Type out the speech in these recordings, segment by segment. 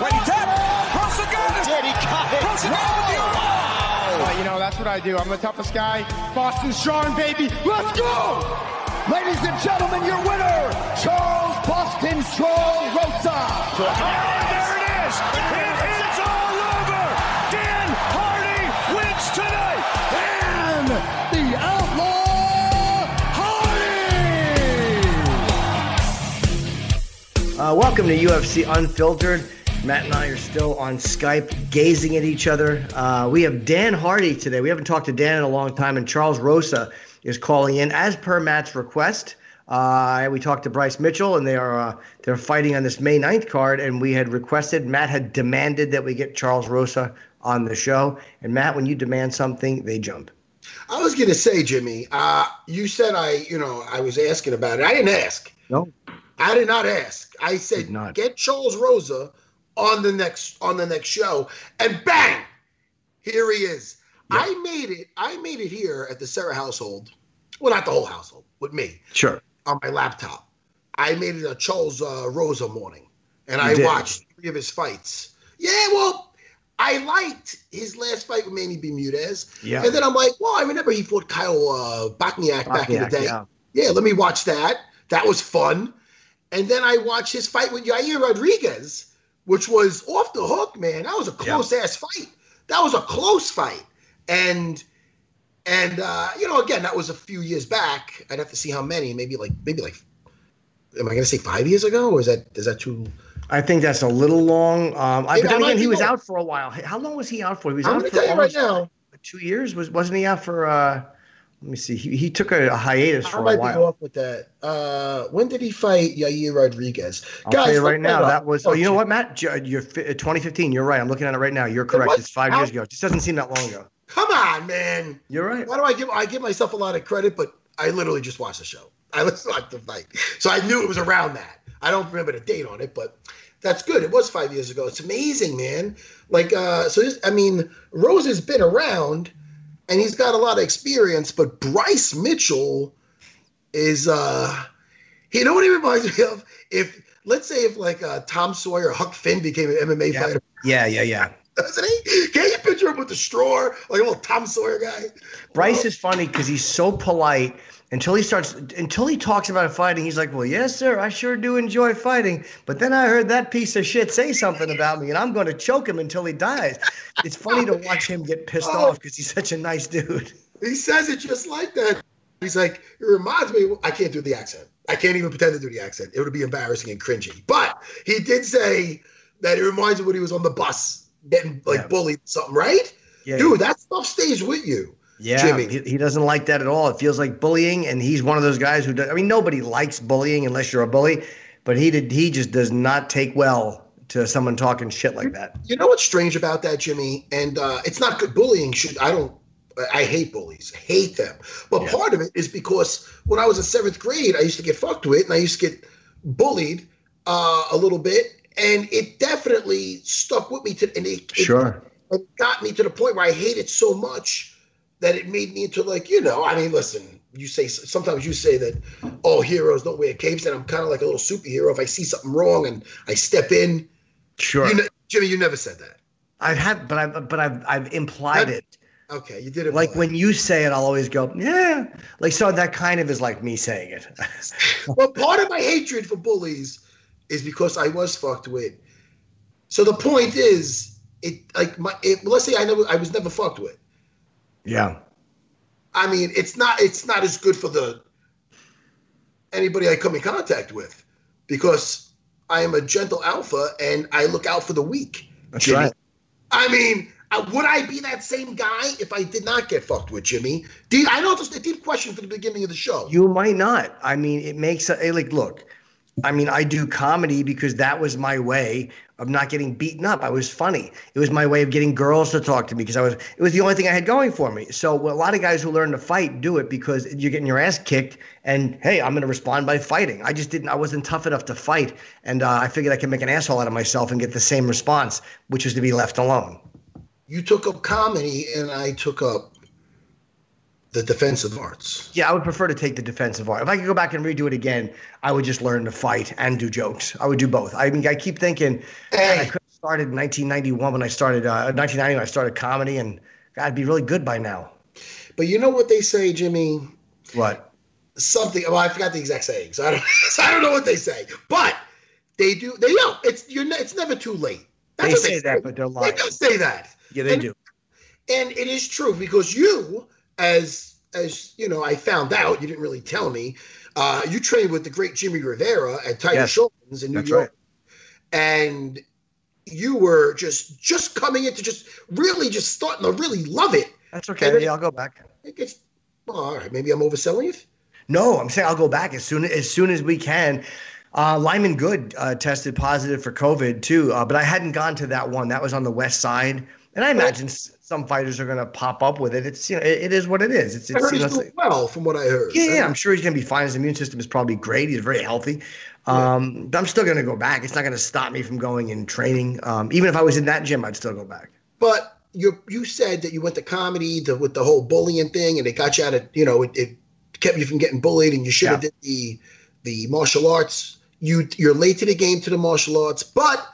Ready, tap! Prosagonis! Did he got it? Prosagonis! Uh, you know, that's what I do. I'm the toughest guy. Boston strong, baby. Let's go! Ladies and gentlemen, your winner, Charles Boston Strong Rosa. Oh, there it is! It is all over! Dan Hardy wins tonight! And the Outlaw Hardy! Uh, welcome to UFC Unfiltered. Matt and I are still on Skype, gazing at each other. Uh, we have Dan Hardy today. We haven't talked to Dan in a long time, and Charles Rosa is calling in as per Matt's request. Uh, we talked to Bryce Mitchell, and they are uh, they're fighting on this May 9th card. And we had requested, Matt had demanded that we get Charles Rosa on the show. And Matt, when you demand something, they jump. I was going to say, Jimmy, uh, you said I, you know, I was asking about it. I didn't ask. No, I did not ask. I said, not. get Charles Rosa on the next on the next show, and bang, here he is. I made it. I made it here at the Serra household. Well, not the whole household, with me sure. on my laptop. I made it a Charles uh, Rosa morning, and You I did. watched three of his fights. Yeah, well, I liked his last fight with Manny Bermudez. Yeah. And then I'm like, well, I remember he fought Kyle uh, back in the day. yeah. Yeah, let me watch that. That was fun. And then I watched his fight with Yair Rodriguez, which was off the hook, man. That was a close ass fight. That was a close fight. And and uh, you know, again, that was a few years back. I'd have to see how many. Maybe like maybe like am I gonna say five years ago? Or is that is that too I think that's a little long. Um, I, Yeah, but then again, he was long. out for a while. How long was he out for? He was I'm out for right almost now. two years. Was wasn't he out for? Uh, let me see. He, he took a, a hiatus I for a might be while. off with that. Uh, when did he fight Yair Rodriguez? I'll you right now. That was. Oh, you know what, Matt? You're uh, 2015. You're right. I'm looking at it right now. You're correct. was- It's five years ago. It just doesn't seem that long ago. Come on, man. You're right. Why do I give I give myself a lot of credit, but I literally just watched the show. I listened to the fight, so I knew it was around that. I don't remember the date on it, but that's good. It was five years ago. It's amazing, man. Like, uh, so this, I mean, Rose has been around, and he's got a lot of experience. But Bryce Mitchell is, uh, you know what he reminds me of? If let's say if like uh, Tom Sawyer, or Huck Finn became an MMA Yeah. fighter, Yeah, yeah, yeah. doesn't he? Can you picture him with the straw, like a little Tom Sawyer guy? Bryce is funny because he's so polite until he starts until he talks about fighting. He's like, "Well, yes, sir, I sure do enjoy fighting." But then I heard that piece of shit say something about me, and I'm going to choke him until he dies. It's funny to watch him get pissed Oh. off because he's such a nice dude. He says it just like that. He's like, it reminds me. I can't do the accent. I can't even pretend to do the accent. It would be embarrassing and cringy. But he did say that it reminds him when he was on the bus getting like Yeah. bullied, something, right? Yeah, Dude, that stuff stays with you. Yeah, Jimmy. He, he doesn't like that at all. It feels like bullying, and he's one of those guys who does. I mean, nobody likes bullying unless you're a bully, but he did. He just does not take well to someone talking shit like that. You know what's strange about that, Jimmy? And uh, it's not good. Bullying should. I don't. I hate bullies. Hate them. But Yeah. part of it is because when I was in seventh grade, I used to get fucked with, and I used to get bullied uh, a little bit, and it definitely stuck with me. To and it, it, it got me to the point where I hate it so much that it made me into like you know. I mean, listen. You say sometimes you say that all heroes don't wear capes, and I'm kind of like a little superhero. If I see something wrong and I step in, Sure. you ne- Jimmy, you never said that. I've had, but I've, but I've, I've implied That- it. Okay, you did it. Like when you say it, I'll always go, yeah. Like so that kind of is like me saying it. well, part of my hatred for bullies is because I was fucked with. So the point is, it like my it, let's say I never I was never fucked with. Yeah. I mean, it's not it's not as good for the anybody I come in contact with because I am a gentle alpha and I look out for the weak. That's Jimmy. right. I mean, uh, would I be that same guy if I did not get fucked with Jimmy? Deep, I know this is a deep question for the beginning of the show. You might not. I mean, it makes a like look. I mean, I do comedy because that was my way of not getting beaten up. I was funny. It was my way of getting girls to talk to me because I was. It was the only thing I had going for me. So a lot of guys who learn to fight do it because you're getting your ass kicked, and hey, I'm going to respond by fighting. I just didn't. I wasn't tough enough to fight, and uh, I figured I could make an asshole out of myself and get the same response, which was to be left alone. You took up comedy and I took up the defensive arts. Yeah, I would prefer to take the defensive art. If I could go back and redo it again, I would just learn to fight and do jokes. I would do both. I mean, I keep thinking, man, I could have started in 1991 when I started, uh, 1990 when I started comedy, and God, I'd be really good by now. But you know what they say, Jimmy? What? Something. Well, I forgot the exact saying, so I don't. So I don't know what they say. But they do. They know it's you're. It's never too late. They what say that, but they're lying. They do say that. Yeah, they And- do. And it is true because you, as as you know, I found out. You didn't really tell me. Uh, you trained with the great Jimmy Rivera at Tiger Yes, Schulmann's in New that's York, and you were just just coming into just really just starting to really love it. That's okay. then- Yeah, I'll go back. It gets well, all right. Maybe I'm overselling it. No, I'm saying I'll go back as soon as soon as we can. Uh, Lyman Good uh, tested positive for COVID too, uh, but I hadn't gone to that one. That was on the west side, and I imagine some fighters are going to pop up with it. It's you know, it, it is what it is. It's, I it's heard you know, he's doing well, from what I heard. Yeah, yeah, I'm sure he's going to be fine. His immune system is probably great. He's very healthy. Um, but I'm still going to go back. It's not going to stop me from going and training. Um, even if I was in that gym, I'd still go back. But you you said that you went to comedy to, with the whole bullying thing, and it got you out of you know it, it kept you from getting bullied, and you should have Yeah. did the the martial arts. You you're late to the game to the martial arts, but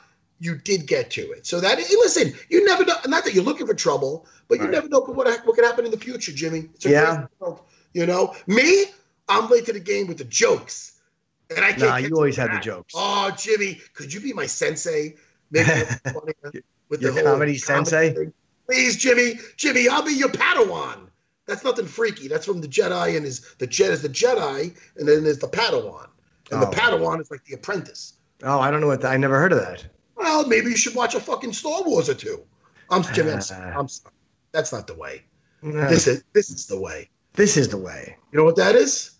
you did get to it. So that listen, you never know. Not that you're looking for trouble, but you Right. never know what what could happen in the future, Jimmy. It's a Yeah. world, you know me. I'm late to the game with the jokes, and I can't. Nah, you always had the jokes. Oh, Jimmy, could you be my sensei? Funnier with Your the whole comedy sensei? thing. Please, Jimmy, Jimmy, I'll be your Padawan. That's nothing freaky. That's from the Jedi, and is the Jedi is the Jedi, and then there's the Padawan, and Oh. the Padawan is like the apprentice. Oh, I don't know what that. I never heard of that. Well, maybe you should watch a fucking Star Wars or two. I'm Jimmy. I'm, sorry. I'm sorry. That's not the way. This, This is this is the way. this is the way. You know what that is?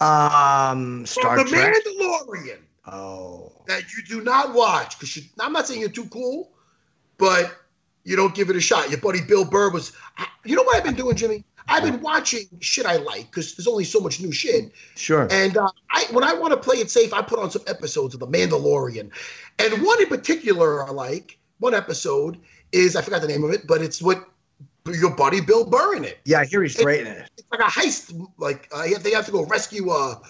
Um, Star From the Trek. Mandalorian. Oh, that you do not watch because I'm not saying you're too cool, but you don't give it a shot. Your buddy Bill Burr was. You know what I've been doing, Jimmy? I've been watching shit I like because there's only so much new shit. sure. And uh, I, when I want to play it safe, I put on some episodes of The Mandalorian, and one in particular I like. One episode is I forgot the name of it, but it's what your buddy Bill Burr in it. yeah, I hear he's great in it. It's like a heist. Like uh, they have to go rescue a,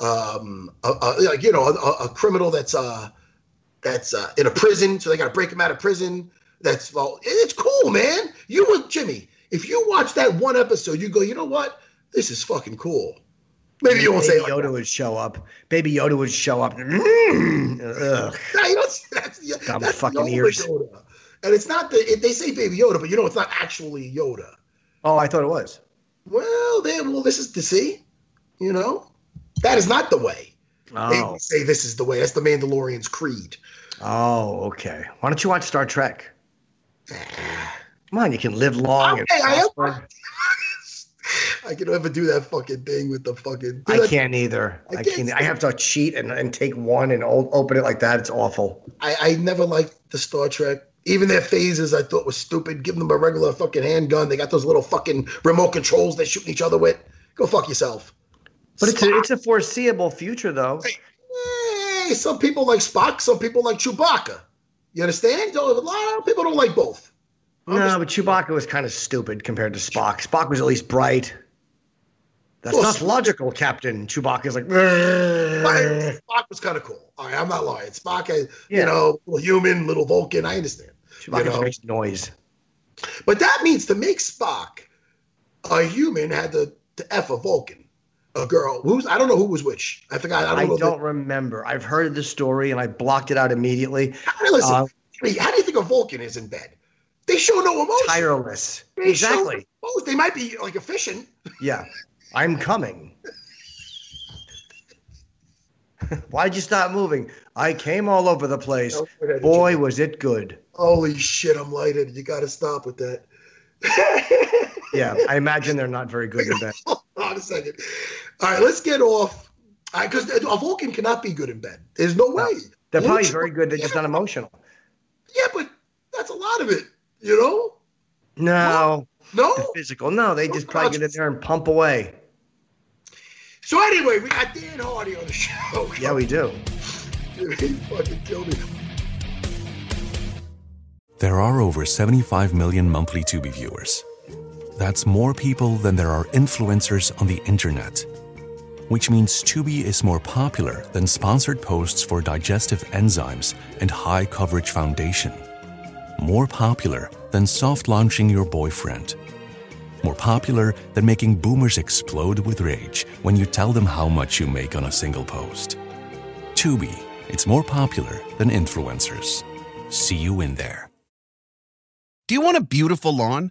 um, a, a you know a, a criminal that's uh that's uh, in a prison. So they got to break him out of prison. That's well, it's cool, man. You would Jimmy. If you watch that one episode, you go, you know what? This is fucking cool. Maybe you won't say Baby like Yoda that. would show up. Baby Yoda would show up. Mm, ugh. No, you don't. That's, Dumb that's fucking ears. Yoda. And it's not the. It, they say Baby Yoda, but you know it's not actually Yoda. Oh, I thought it was. Well, then, well, this is to see. You know, that is not the way. Oh. They say this is the way. That's the Mandalorian's creed. oh, okay. Why don't you watch Star Trek? Come on, you can live long. Okay, I am-. I can never do that fucking thing with the fucking. I can't either. I I can't can't. I have to cheat and, and take one and open it like that. It's awful. I, I never liked the Star Trek. Even their phases, I thought was stupid. Giving them a regular fucking handgun. They got those little fucking remote controls they're shooting each other with. Go fuck yourself. But it's a, it's a foreseeable future, though. Hey, some people like Spock. Some people like Chewbacca. You understand? A lot of people don't like both. No, but Chewbacca was kind of stupid compared to Spock. Spock was at least bright. That's Well, not logical, Captain. Chewbacca's like. Spock Spock was kind of cool. All right, I'm not lying. Spock, had, Yeah. you know, little human, little Vulcan. I understand. Chewbacca you know. makes noise. But that means to make Spock a human had to, to F a Vulcan, a girl. Who's I don't know who was which. I forgot. I I don't don't, know. remember. I've heard the story and I blocked it out immediately. Hey, listen, Uh, how do you think a Vulcan is in bed? They show no emotion. Tireless. They no Exactly. emotion. They might be like efficient. Yeah. I'm coming. Why'd you stop moving? I came all over the place. No, ahead, Boy, was it good. Holy shit, I'm lighted. You got to stop with that. Yeah, I imagine they're not very good in bed. Hold on a second. All right, let's get off. Because a Vulcan cannot be good in bed. There's no way. They're probably very good. They're just not emotional. Yeah, but that's a lot of it. You know? No, No. the physical. No, they just probably get in there and pump away. So anyway, we got Dan Hardy on the show. Yeah, we do. he fucking killed me. There are over 75 million monthly Tubi viewers. That's more people than there are influencers on the internet. Which means Tubi is more popular than sponsored posts for digestive enzymes and high coverage foundation. More popular than soft launching your boyfriend. More popular than making boomers explode with rage when you tell them how much you make on a single post. Tubi, it's more popular than influencers. See you in there. Do you want a beautiful lawn?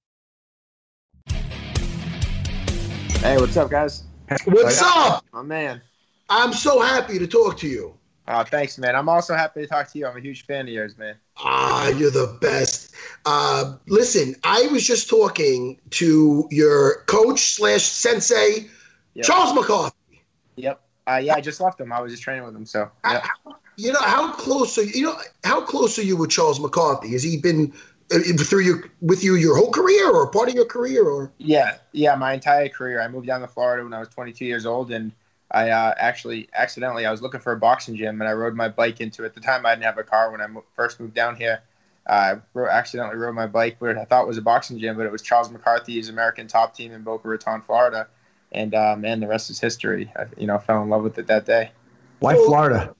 Hey, what's up, guys? What's up? My man. I'm so happy to talk to you. Oh, thanks, man. I'm also happy to talk to you. I'm a huge fan of yours, man. Ah, you're the best. Uh, listen, I was just talking to your coach slash sensei, Yep. Charles McCarthy. Yep. Uh, yeah, I just left him. I was just training with him. So. How- You know how close are you? You know how close are you with Charles McCarthy? Has he been uh, through your with you your whole career or part of your career or? yeah, yeah, my entire career. I moved down to Florida when I was 22 years old, and I uh, actually accidentally I was looking for a boxing gym, and I rode my bike into it. At the time, I didn't have a car when I mo- first moved down here. I ro- accidentally rode my bike where I thought was a boxing gym, but it was Charles McCarthy's American Top Team in Boca Raton, Florida. And uh, man, the rest is history. I, you know, fell in love with it that day. Why Florida?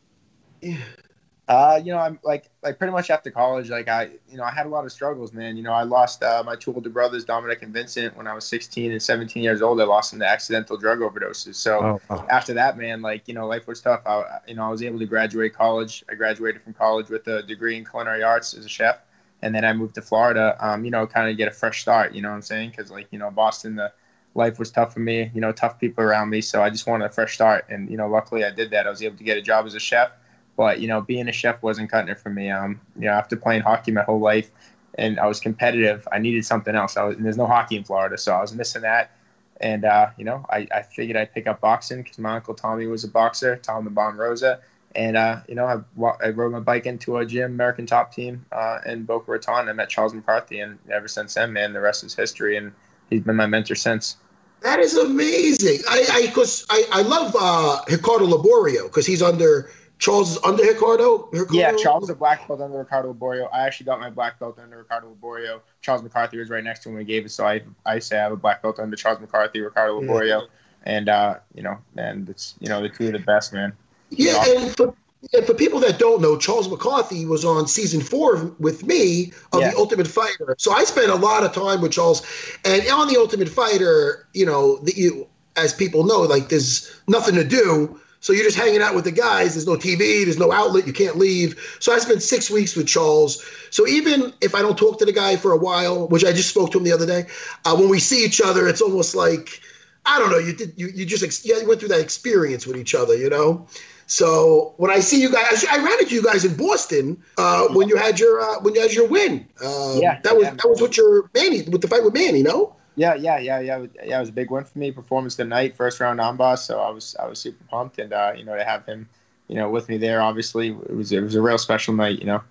Uh, you know, I'm like like pretty much after college, like I, you know, I had a lot of struggles, man. You know, I lost uh, my two older brothers, Dominic and Vincent, when I was 16 and 17 years old. I lost them to accidental drug overdoses. So Oh, after that, man, like you know, life was tough. I, you know, I was able to graduate college. I graduated from college with a degree in culinary arts as a chef, and then I moved to Florida. Um, you know, kind of get a fresh start. You know what I'm saying? Because like you know, Boston, the life was tough for me. You know, tough people around me. So I just wanted a fresh start, and you know, luckily I did that. I was able to get a job as a chef. But you know, being a chef wasn't cutting it for me. Um, you know, after playing hockey my whole life, and I was competitive, I needed something else. I was, and there's no hockey in Florida, so I was missing that. And uh, you know, I, I figured I'd pick up boxing because my uncle Tommy was a boxer, Tom the Bomb Rosa. And uh, you know, I, I rode my bike into a gym, American Top Team, uh, in Boca Raton. I met Charles McCarthy, and ever since then, man, the rest is history. And he's been my mentor since. That is amazing. I I because I, I love uh, Ricardo Liborio because he's under Charles is under Ricardo. Ricardo? Yeah, Charles is a black belt under Ricardo Liborio. I actually got my black belt under Ricardo Liborio. Charles McCarthy was right next to him when he gave it, so I I say I have a black belt under Charles McCarthy, Ricardo Yeah. Liborio, and uh, you know, man, it's you know the two of the best, man. Yeah, and for, and for people that don't know, Charles McCarthy was on season four with me of Yeah. The Ultimate Fighter. So I spent a lot of time with Charles. And on The Ultimate Fighter, you know, the, you, as people know, like there's nothing to do. So you're just hanging out with the guys. There's no TV, there's no outlet, you can't leave. So I spent six weeks with Charles. So even if I don't talk to the guy for a while, which I just spoke to him the other day, uh, when we see each other, it's almost like I don't know. You did. You, you just ex- yeah, you went through that experience with each other. You know. So when I see you guys, I ran into you guys in Boston uh, when you had your uh, when you had your win. Um, Yeah, that was yeah. that was with your Manny with the fight with Manny. No. Yeah, yeah, yeah, yeah, yeah. It was a big win for me. Performance of the night, first round on boss. So I was I was super pumped, and uh, you know to have him, you know, with me there. Obviously, it was it was a real special night. You know.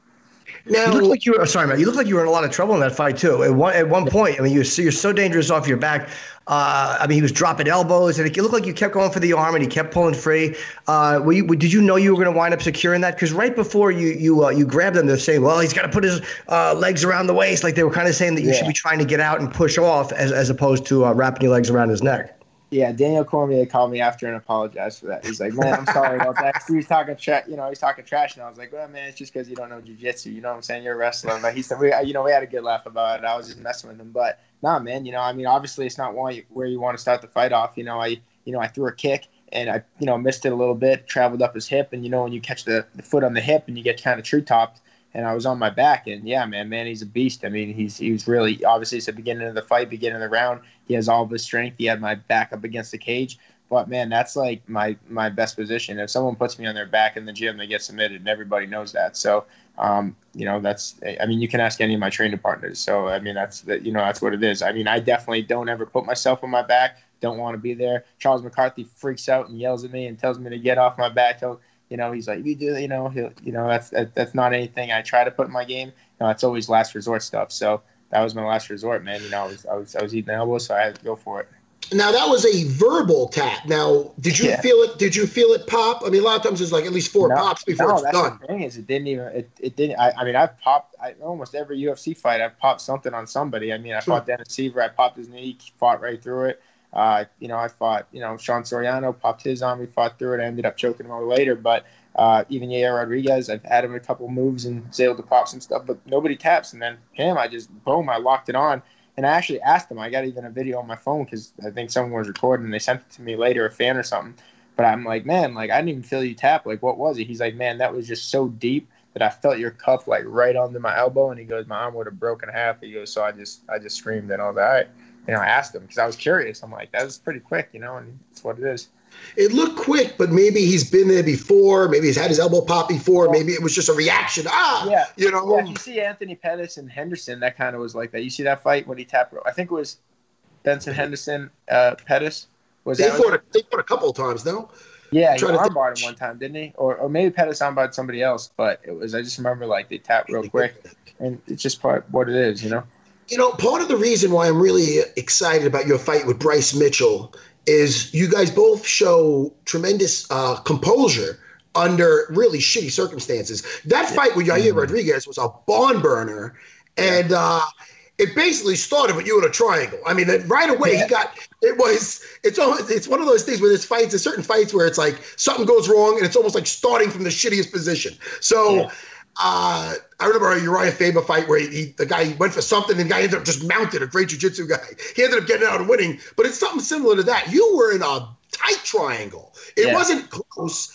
Now, you look like you were sorry, man. You look like you were in a lot of trouble in that fight too. At one at one point, I mean, you're you're so dangerous off your back. Uh, I mean, he was dropping elbows, and it looked like you kept going for the arm, and he kept pulling free. Uh, you, did you know you were going to wind up securing that? Because right before you you uh, you grabbed him, they're saying, "Well, he's got to put his uh, legs around the waist," like they were kind of saying that you yeah. should be trying to get out and push off, as as opposed to uh, wrapping your legs around his neck. Yeah, Daniel Cormier called me after and apologized for that. He's like, "Man, I'm sorry about that." He was talking trash, you know, he's talking trash, and I was like, "Well, man, it's just because you don't know jujitsu. You know what I'm saying? You're a wrestler." But he said, "We, you know, we had a good laugh about it. I was just messing with him." But nah, man, you know, I mean, obviously, it's not where you want to start the fight off. You know, I, you know, I threw a kick and I, you know, missed it a little bit, traveled up his hip, and you know, when you catch the, the foot on the hip and you get kind of tree topped, and I was on my back. And yeah, man, man, he's a beast. I mean, he's he was really obviously it's the beginning of the fight, beginning of the round. He has all of strength. He had my back up against the cage. But man, that's like my my best position. If someone puts me on their back in the gym, they get submitted, and everybody knows that. So, um, you know, that's I mean, you can ask any of my training partners. So, I mean, that's that you know that's what it is. I mean, I definitely don't ever put myself on my back. Don't want to be there. Charles McCarthy freaks out and yells at me and tells me to get off my back. He'll, you know, he's like, you do, you know, he'll, you know, that's that, that's not anything I try to put in my game. You know, it's always last resort stuff. So that was my last resort, man. You know, I was I was I was eating elbows, so I had to go for it. Now that was a verbal tap. Now, did you yeah. feel it? Did you feel it pop? I mean, a lot of times it's like at least four no, pops before no, it's that's done. The thing is, it didn't even. It, it didn't. I, I mean, I've popped. I, almost every UFC fight, I've popped something on somebody. I mean, I fought Dennis Siver. I popped his knee, fought right through it. Uh, you know, I fought. You know, Sean Soriano popped his arm. We fought through it. I ended up choking him out later, but. Uh, even Yair Rodriguez, I've had him a couple moves and was able to pop some stuff, but nobody taps. And then him, I just boom, I locked it on and I actually asked him. I got even a video on my phone because I think someone was recording. and They sent it to me later, a fan or something. But I'm like, man, like I didn't even feel you tap. Like, what was it? He's like, man, that was just so deep that I felt your cuff like right under my elbow. And he goes, my arm would have broken half. He goes, so I just, I just screamed and all that. You know, I asked him because I was curious. I'm like, that was pretty quick, you know, and it's what it is. It looked quick, but maybe he's been there before. Maybe he's had his elbow pop before. Maybe it was just a reaction. Ah, yeah, you know. Yeah, you see Anthony Pettis and Henderson, that kind of was like that. You see that fight when he tapped. I think it was Benson Henderson, uh, Pettis. Was they that fought? A, they fought a couple of times, no? Yeah, he armbarred him one time, didn't he? Or, or maybe Pettis armbarred somebody else. But it was. I just remember like they tapped real quick, and it's just part what it is, you know. You know, part of the reason why I'm really excited about your fight with Bryce Mitchell is you guys both show tremendous uh, composure under really shitty circumstances. That fight with Yair mm-hmm. Rodriguez was a barn burner, and uh, it basically started with you in a triangle. I mean, right away he got it was it's almost, it's one of those things where there's fights, there's certain fights where it's like something goes wrong and it's almost like starting from the shittiest position. So. Yeah. Uh, I remember a Uriah Faber fight where he, he, the guy went for something and the guy ended up just mounted a great jiu-jitsu guy. He ended up getting out and winning, but it's something similar to that. You were in a tight triangle. It yeah. wasn't close.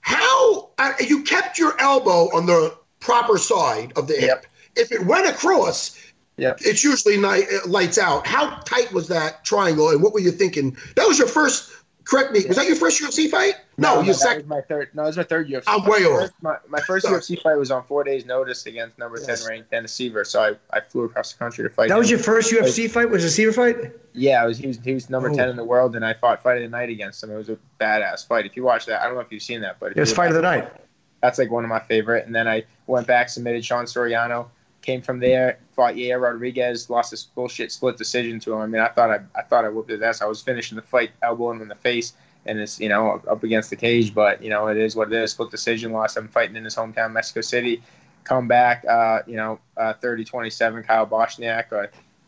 How uh, you kept your elbow on the proper side of the hip. Yep. If it went across, yep. it's usually night, lights out. How tight was that triangle, and what were you thinking? That was your first Correct me. Was that your first UFC fight? No, no your second. my third. No, it was my third UFC. I'm way off. My, my first UFC fight was on four days' notice against number yes. ten ranked Dennis Siver. So I, I flew across the country to fight. That him. was your first UFC fight? Was a Siver fight? Yeah, was, he was he was number oh. ten in the world, and I fought fight of the night against him. It was a badass fight. If you watch that, I don't know if you've seen that, but it was fight of the night. That's like one of my favorite. And then I went back, submitted Sean Soriano, came from there, fought Yair Rodriguez, lost this bullshit split decision to him. I mean, I thought I I thought I whooped his ass. I was finishing the fight, elbowing him in the face and it's you know up against the cage. But you know it is what it is. Split decision loss. I'm fighting in his hometown, Mexico City. Come back, uh, you know, uh, 30-27, Kyle Bochniak. Uh,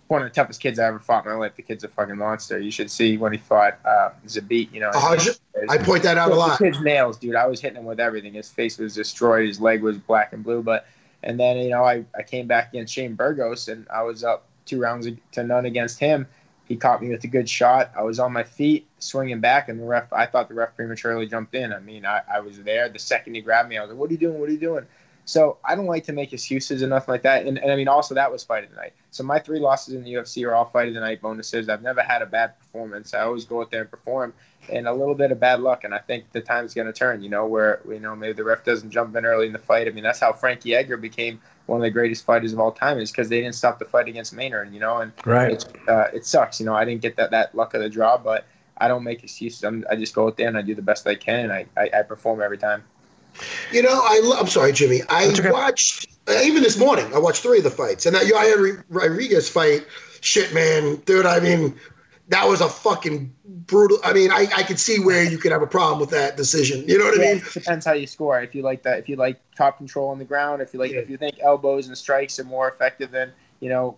one of the toughest kids I ever fought in my life. The kid's a fucking monster. You should see when he fought uh, Zabit. You know, I point that out a lot. Kid's nails, dude. I was hitting him with everything. His face was destroyed. His leg was black and blue. But and then you know I, I came back against Shane Burgos and I was up two rounds to none against him. He caught me with a good shot. I was on my feet, swinging back, and the ref. I thought the ref prematurely jumped in. I mean, I, I was there. The second he grabbed me, I was like, "What are you doing? What are you doing?" So I don't like to make excuses and nothing like that. And, and I mean, also that was fight of the night. So my three losses in the UFC are all fight of the night bonuses. I've never had a bad performance. I always go out there and perform, and a little bit of bad luck. And I think the time's going to turn. You know, where you know maybe the ref doesn't jump in early in the fight. I mean, that's how Frankie Edgar became one of the greatest fighters of all time is because they didn't stop the fight against Maynard, you know, and right. Uh, it sucks, you know. I didn't get that that luck of the draw, but I don't make excuses. I'm, i just go out there and I do the best I can, and I, I, I perform every time. You know, I am sorry, Jimmy. I okay. watched uh, even this morning, I watched three of the fights, and that Yair Rodriguez fight, shit, man, dude. I mean, that was a fucking brutal. I mean, I, I could see where you could have a problem with that decision. You know what yeah, I mean? It depends how you score. If you like that, if you like top control on the ground, if you like, yeah. if you think elbows and strikes are more effective than you know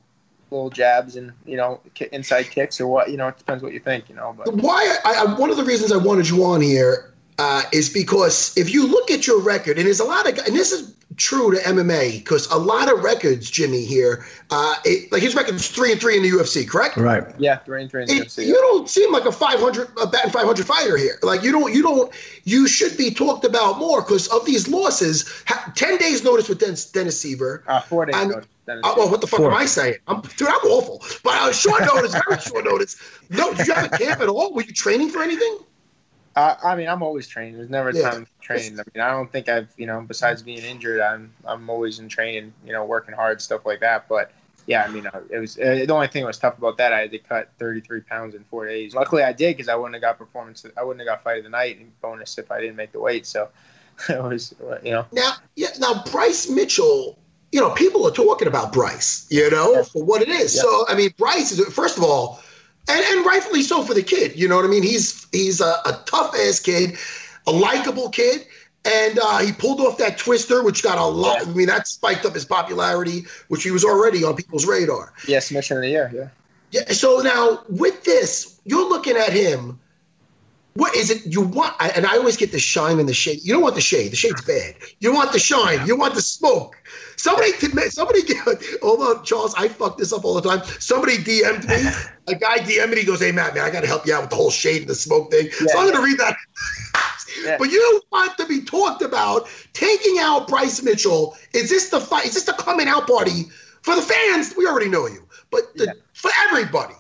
little jabs and you know inside kicks or what, you know, it depends what you think. You know, but why? I, I, one of the reasons I wanted you on here uh, is because if you look at your record, and there's a lot of, and this is true to MMA because a lot of records, Jimmy here, uh, it, like his record is three and three in the UFC, correct? Right. Yeah, three and three in the it, UFC. You don't seem like a 500, a batting 500 fighter here. Like you don't, you don't, you should be talked about more because of these losses. Ha, Ten days notice with Dennis, Dennis Siver. Uh, four days notice. Uh, well, what the fuck Four. am I saying? I'm, dude, I'm awful. But uh, short notice, very short notice. No, did you have a camp at all? Were you training for anything? Uh, I mean, I'm always training. There's never a yeah. time to train. I mean, I don't think I've, you know, besides being injured, I'm, I'm always in training, you know, working hard, stuff like that. But yeah, I mean, uh, it was uh, the only thing that was tough about that. I had to cut 33 pounds in four days. Luckily, I did because I wouldn't have got performance. I wouldn't have got fight of the night and bonus if I didn't make the weight. So it was, you know. Now, yeah, now Bryce Mitchell. You know, people are talking about Bryce. You know, yeah. for what it is. Yeah. So I mean, Bryce is first of all and, and rightfully so for the kid. You know what I mean? He's he's a, a tough ass kid, a likable kid, and uh, he pulled off that twister, which got a lot. I mean, that spiked up his popularity, which he was already on people's radar. Yeah, submission of the year. Yeah. Yeah. So now with this, you're looking at him. What is it you want? And I always get the shine and the shade. You don't want the shade. The shade's bad. You want the shine. You want the smoke. Somebody, somebody, hold on, Charles. I fuck this up all the time. Somebody DM'd me. A guy DM'd me. He goes, "Hey, Matt, man, I got to help you out with the whole shade and the smoke thing." Yeah, so I'm going to read that. Yeah. But you want to be talked about taking out Bryce Mitchell. Is this the fight? Is this the coming out party for the fans? We already know you, but the, yeah. for everybody,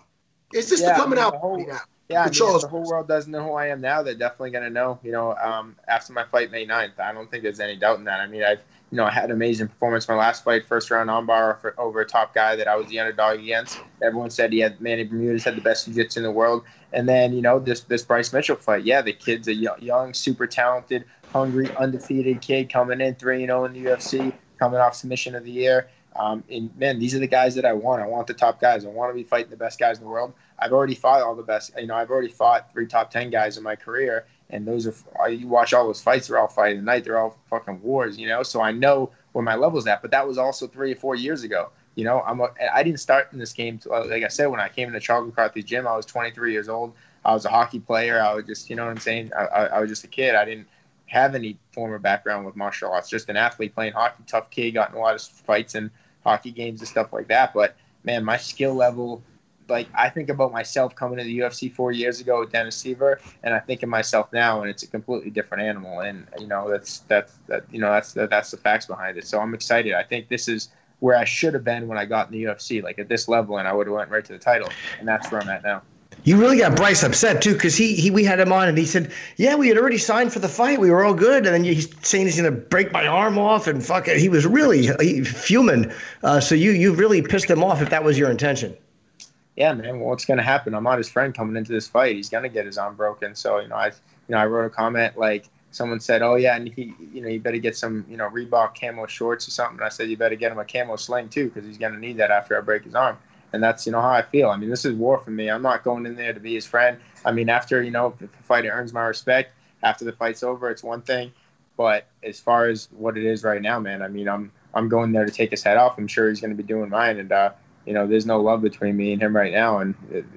is this the coming out party now? Yeah, I mean, if the whole world doesn't know who I am now, they're definitely going to know. You know, um, after my fight May 9th, I don't think there's any doubt in that. I mean, I've you know I had an amazing performance my last fight, first round armbar for, over a top guy that I was the underdog against. Everyone said he had Manny Bermudez had the best jiu-jitsu in the world. And then you know this this Bryce Mitchell fight, yeah, the kid's a young, super talented, hungry, undefeated kid coming in three you know in the UFC, coming off submission of the year. Um, and man, these are the guys that I want. I want the top guys. I want to be fighting the best guys in the world. I've already fought all the best. You know, I've already fought three top ten guys in my career, and those are you watch all those fights. They're all fighting the night. They're all fucking wars. You know, so I know where my level's at. But that was also three or four years ago. You know, I'm a, I didn't start in this game. To, like I said, when I came into Charles McCarthy's gym, I was 23 years old. I was a hockey player. I was just, you know what I'm saying? I, I, I was just a kid. I didn't have any former background with martial arts. Just an athlete playing hockey, tough kid, got in a lot of fights and hockey games and stuff like that. But man, my skill level like I think about myself coming to the UFC four years ago with Dennis Siver, and I think of myself now, and it's a completely different animal. And you know, that's that's that you know that's that's the facts behind it. So I'm excited. I think this is where I should have been when I got in the UFC, like at this level, and I would have went right to the title, and that's where I'm at now. You really got Bryce upset too, because he, he we had him on and he said, "Yeah, we had already signed for the fight. We were all good." And then he's saying he's going to break my arm off and fuck it. He was really he, fuming. Uh, so you you really pissed him off if that was your intention yeah, man, well, what's going to happen? I'm not his friend coming into this fight. He's going to get his arm broken. So, you know, I, you know, I wrote a comment like someone said, oh yeah, and he, you know, you better get some, you know, Reebok camo shorts or something. And I said, you better get him a camo sling too, because he's to need that after I break his arm. And that's, you know, how I feel. I mean, this is war for me. I'm not going in there to be his friend. I mean, after, you know, if the fighter earns my respect, after the fight's over, it's one thing. But as far as what it is right now, man, I mean, I'm, I'm going there to take his head off. I'm sure he's going to be doing mine. And, uh, you know, there's no love between me and him right now, and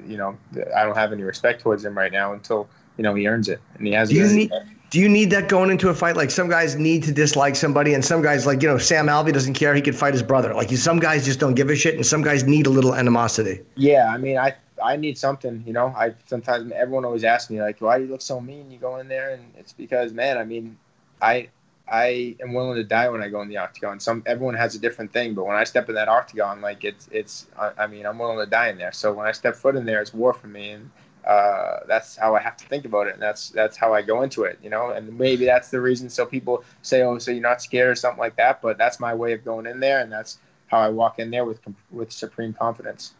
you know, I don't have any respect towards him right now until you know he earns it, and he has. Do you need? Do you need that going into a fight? Like some guys need to dislike somebody, and some guys, like you know, Sam Alvey doesn't care. He could fight his brother. Like some guys just don't give a shit, and some guys need a little animosity. Yeah, I mean, I I need something. You know, I sometimes everyone always asks me like, why do you look so mean? You go in there, and it's because man, I mean, I I am willing to die when I go in the octagon. Some everyone has a different thing, but when I step in that octagon, like it's it's I, I mean I'm willing to die in there. So when I step foot in there, it's war for me, and uh, that's how I have to think about it, and that's that's how I go into it, you know. And maybe that's the reason. So people say, "Oh, so you're not scared or something like that," but that's my way of going in there, and that's how I walk in there with with supreme confidence.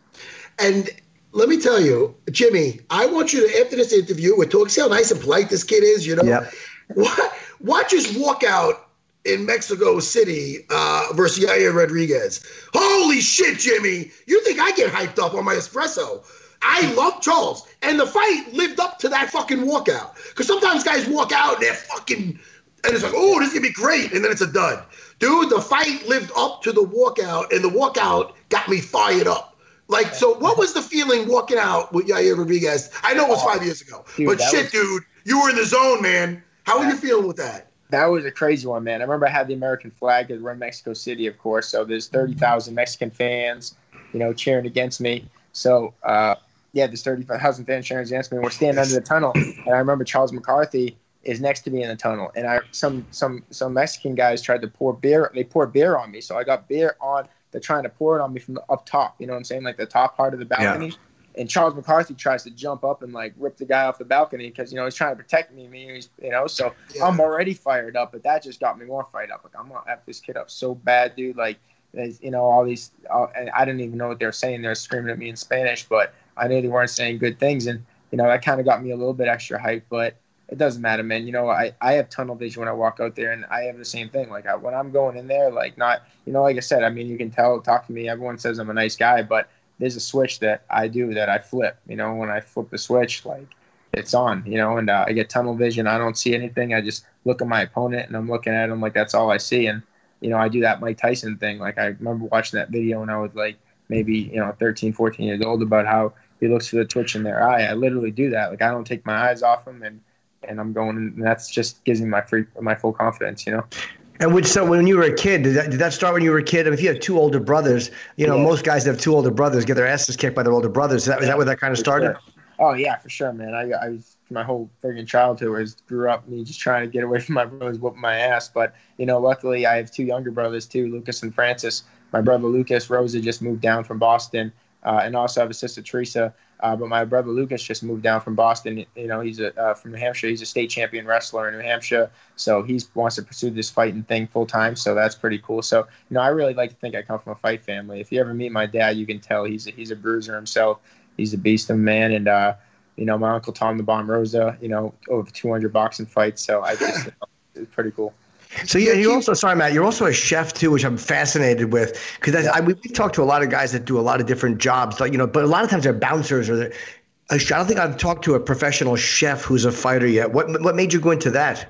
And let me tell you, Jimmy, I want you to after this interview, we're talking. See how nice and polite this kid is, you know. Yep. What? Watch us walk out in Mexico City uh, versus Yair Rodriguez. Holy shit, Jimmy! You think I get hyped up on my espresso? I love Charles, and the fight lived up to that fucking walkout. Because sometimes guys walk out and they're fucking, and it's like, oh, this is gonna be great, and then it's a dud. Dude, the fight lived up to the walkout, and the walkout got me fired up. Like, so what was the feeling walking out with Yair Rodriguez? I know it was five years ago, Dude, but shit, was- dude, you were in the zone, man. How were you feeling with that? That was a crazy one, man. I remember I had the American flag because we're in Mexico City, of course. So there's 30,000 Mexican fans, you know, cheering against me. So, uh, yeah, this 35,000 fans cheering against me. We're standing under the tunnel, and I remember Charles McCarthy is next to me in the tunnel, and I some some some Mexican guys tried to pour beer. They poured beer on me, so I got beer on. They're trying to pour it on me from the up top. You know what I'm saying, like the top part of the balcony. Yeah. And Charles McCarthy tries to jump up and like rip the guy off the balcony because you know he's trying to protect me. me he's, you know, so Yeah. I'm already fired up, but that just got me more fired up. Like I'm gonna f this kid up so bad, dude. Like, you know, all these, and I didn't even know what they were saying. they're screaming at me in Spanish, but I knew they weren't saying good things, and you know that kind of got me a little bit extra hype. But it doesn't matter, man. You know, I I have tunnel vision when I walk out there, and I have the same thing. Like I, when I'm going in there, like not, you know, like I said, I mean, you can tell, talk to me. Everyone says I'm a nice guy, but there's a switch that I do that I flip. You know, when I flip the switch, like it's on. You know, and uh, I get tunnel vision. I don't see anything. I just look at my opponent and I'm looking at him like that's all I see. And you know, I do that Mike Tyson thing. Like I remember watching that video when I was like maybe you know 13, 14 years old about how he looks for the twitch in their eye. I literally do that. Like I don't take my eyes off him and. And I'm going, and that's just gives me my free, my full confidence, you know. And would so when you were a kid, did that, did that start when you were a kid? I mean, if you have two older brothers, you know, Yeah. most guys that have two older brothers get their asses kicked by their older brothers. Is that, is that where that kind of started? Oh yeah, for sure, man. I, I was my whole freaking childhood was grew up me just trying to get away from my brothers whooping my ass. But you know, luckily I have two younger brothers too, Lucas and Francis. My brother Lucas, Rosa just moved down from Boston, uh, and also I have a sister Teresa. Uh, but my brother Lucas just moved down from Boston. You know, he's a, uh, from New Hampshire. He's a state champion wrestler in New Hampshire. So he wants to pursue this fighting thing full time. So that's pretty cool. So you know, I really like to think I come from a fight family. If you ever meet my dad, you can tell he's a, he's a bruiser himself. He's a beast of a man, and uh, you know, my uncle Tom the Bomb Rosa, you know, over 200 boxing fights. So I just, you know, it's pretty cool. So you, you also, sorry, Matt, you're also a chef too, which I'm fascinated with because I, we, we've talked to a lot of guys that do a lot of different jobs, you know, but a lot of times they're bouncers or they're, I don't think I've talked to a professional chef who's a fighter yet. What what made you go into that?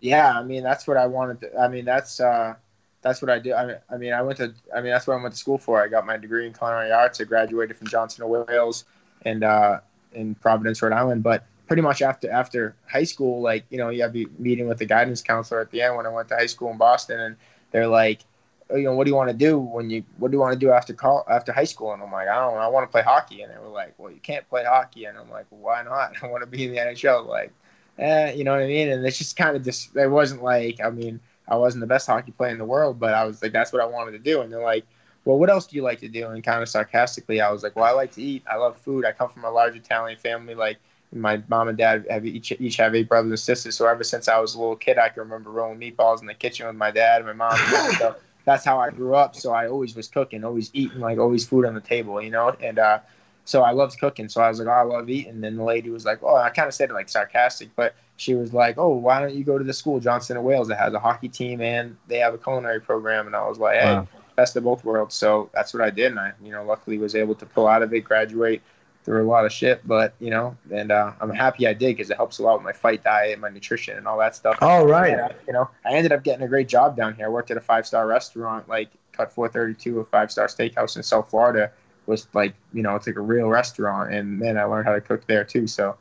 Yeah, I mean, that's what I wanted. To, I mean, that's uh, that's what I do. I mean, I mean, I went to. I mean, that's what I went to school for. I got my degree in culinary arts. I graduated from Johnson and Wales, and uh, in Providence, Rhode Island. But pretty much after after high school, like you know, you have to meeting with the guidance counselor at the end when I went to high school in Boston, and they're like, oh, you know, what do you want to do when you what do you want to do after call after high school? And I'm like, I don't know, I want to play hockey. And they were like, well, you can't play hockey. And I'm like, why not? I want to be in the NHL. Like, eh, you know what I mean? And it's just kind of just it wasn't like I mean I wasn't the best hockey player in the world, but I was like that's what I wanted to do. And they're like, well, what else do you like to do? And kind of sarcastically, I was like, well, I like to eat. I love food. I come from a large Italian family. Like my mom and dad have each each have eight brothers and sisters. So ever since I was a little kid, I can remember rolling meatballs in the kitchen with my dad and my mom. so that's how I grew up. So I always was cooking, always eating, like always food on the table, you know. And uh, so I loved cooking. So I was like, oh, I love eating. And the lady was like, oh, I kind of said it like sarcastic, but she was like, oh, why don't you go to the school, Johnson and Wales, that has a hockey team and they have a culinary program. And I was like, hey, Wow. best of both worlds. So that's what I did. And I, you know, luckily was able to pull out of it, graduate through a lot of shit, but you know, and uh, I'm happy I did because it helps a lot with my fight diet, my nutrition, and all that stuff. All right. Yeah, you know, I ended up getting a great job down here. I worked at a five star restaurant, like Cut 432, a five star steakhouse in South Florida. Was like, you know, it's like a real restaurant, and then I learned how to cook there too. So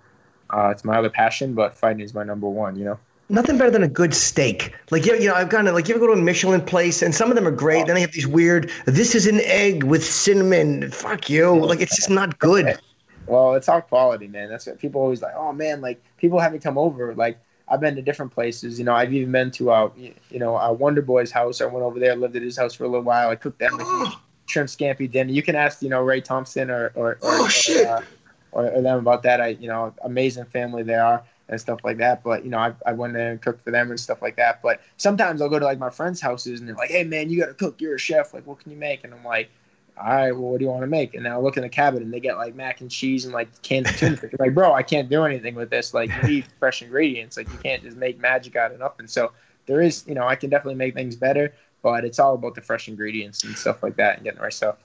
uh, it's my other passion, but fighting is my number one. You know. Nothing better than a good steak. Like you, you know, I've gone to like you ever go to a Michelin place, and some of them are great. Then they have these weird. This is an egg with cinnamon. Fuck you. Like it's just not good. Well, it's all quality, man. That's what people always like. Oh man, like people have me come over. Like I've been to different places. You know, I've even been to uh, you know, uh, Wonder Boy's house. I went over there, lived at his house for a little while. I cooked them like, shrimp scampi dinner. You can ask, you know, Ray Thompson or or or, Oh, or, uh, or, or them about that. I, you know, amazing family they are and stuff like that. But you know, I, I went there and cooked for them and stuff like that. But sometimes I'll go to like my friends' houses and they're like, "Hey man, you got to cook. You're a chef. Like, what can you make?" And I'm like, "All right, well, what do you want to make?" And now I look in the cabinet and they get like mac and cheese and like canned tuna fish. Like, bro, I can't do anything with this. Like, you need fresh ingredients. Like, you can't just make magic out of nothing. So there is, you know, I can definitely make things better, but it's all about the fresh ingredients and stuff like that and getting the right stuff.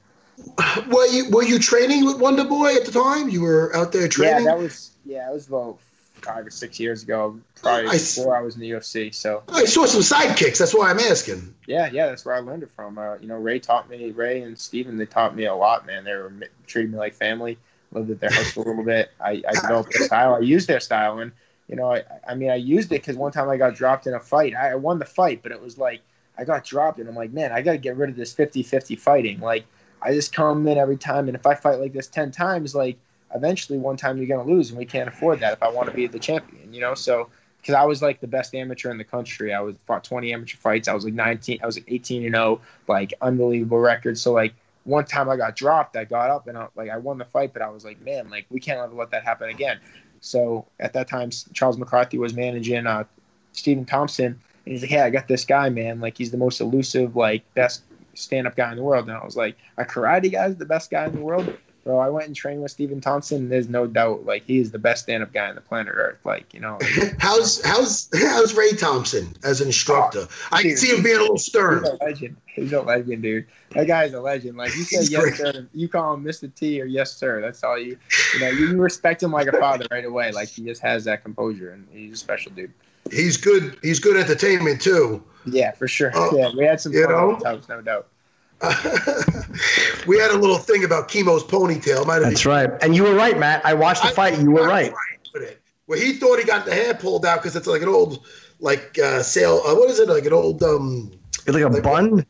Were you were you training with Wonder Boy at the time? You were out there training. Yeah, that was yeah, it was about five or six years ago, probably I before I was in the UFC. So I saw some sidekicks. That's why I'm asking. yeah, yeah, that's where I learned it from. Uh, you know, Ray taught me, Ray and Stephen, they taught me a lot, man. They were treated me like family. Lived at their house a little bit. I, I developed their style. I used their style, and you know, I, I mean, I used it because one time I got dropped in a fight. I, I won the fight, but it was like I got dropped, and I'm like, man, I got to get rid of this 50-50 fighting. Like, I just come in every time, and if I fight like this ten times, like eventually one time you're gonna lose, and we can't afford that if I want to be the champion, you know. So because I was like the best amateur in the country, I was fought 20 amateur fights. I was like 19, I was like 18 and 0, like unbelievable record. So like one time I got dropped, I got up and I, like I won the fight, but I was like, man, like we can't ever let that happen again. So at that time, Charles McCarthy was managing uh, Stephen Thompson, and he's like, hey, I got this guy, man. Like he's the most elusive, like best stand-up guy in the world. And I was like, a karate guy's the best guy in the world. Bro, I went and trained with Stephen Thompson. There's no doubt, like he is the best stand-up guy on the planet Earth. Like you know, like, How's how's how's Ray Thompson as an instructor? I can see him being a little stern. He's a legend. He's a legend, dude. That guy's a legend. Like you say yes great. sir, you call him Mr. T or yes sir. That's all you you know, you respect him like a father right away. Like he just has that composure and he's a special dude. He's good. He's good entertainment too. Yeah, for sure. Oh, yeah, we had some fun on no doubt. we had a little thing about Kimo's ponytail. Might have That's right. And you were right, Matt. I watched the fight. You were right. Where he thought he got the hair pulled out because it's like an old, like uh, sail. Uh, what is it? Like an old. um It's like a bun.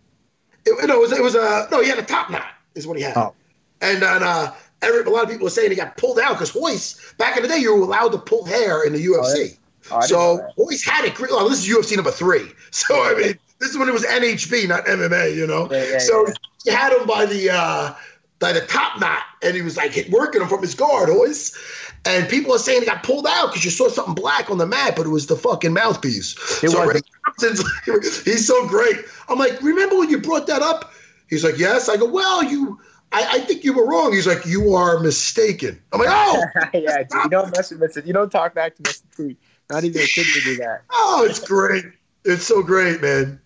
it, No, it was. It was a no. He had a top knot. Is what he had. Oh. And then uh, every, a lot of people were saying he got pulled out because Royce back in the day you were allowed to pull hair in the UFC. Oh, I didn't so. Royce had it. great- Well, this is UFC number three. So I mean, this is when it was NHB, not MMA. You know. Yeah, yeah, so yeah. he had him by the uh, by the top knot, and he was like hit, working him from his guard, Royce. And people are saying he got pulled out because you saw something black on the mat, but it was the fucking mouthpiece. It so was. He's so great. I'm like, remember when you brought that up? He's like, yes. I go, well, you, I, I think you were wrong. He's like, you are mistaken. I'm like, oh, yeah, dude, you don't mess with Mr. You don't talk back to Mr. T. Not even a kid would do that. oh, it's great. It's so great, man.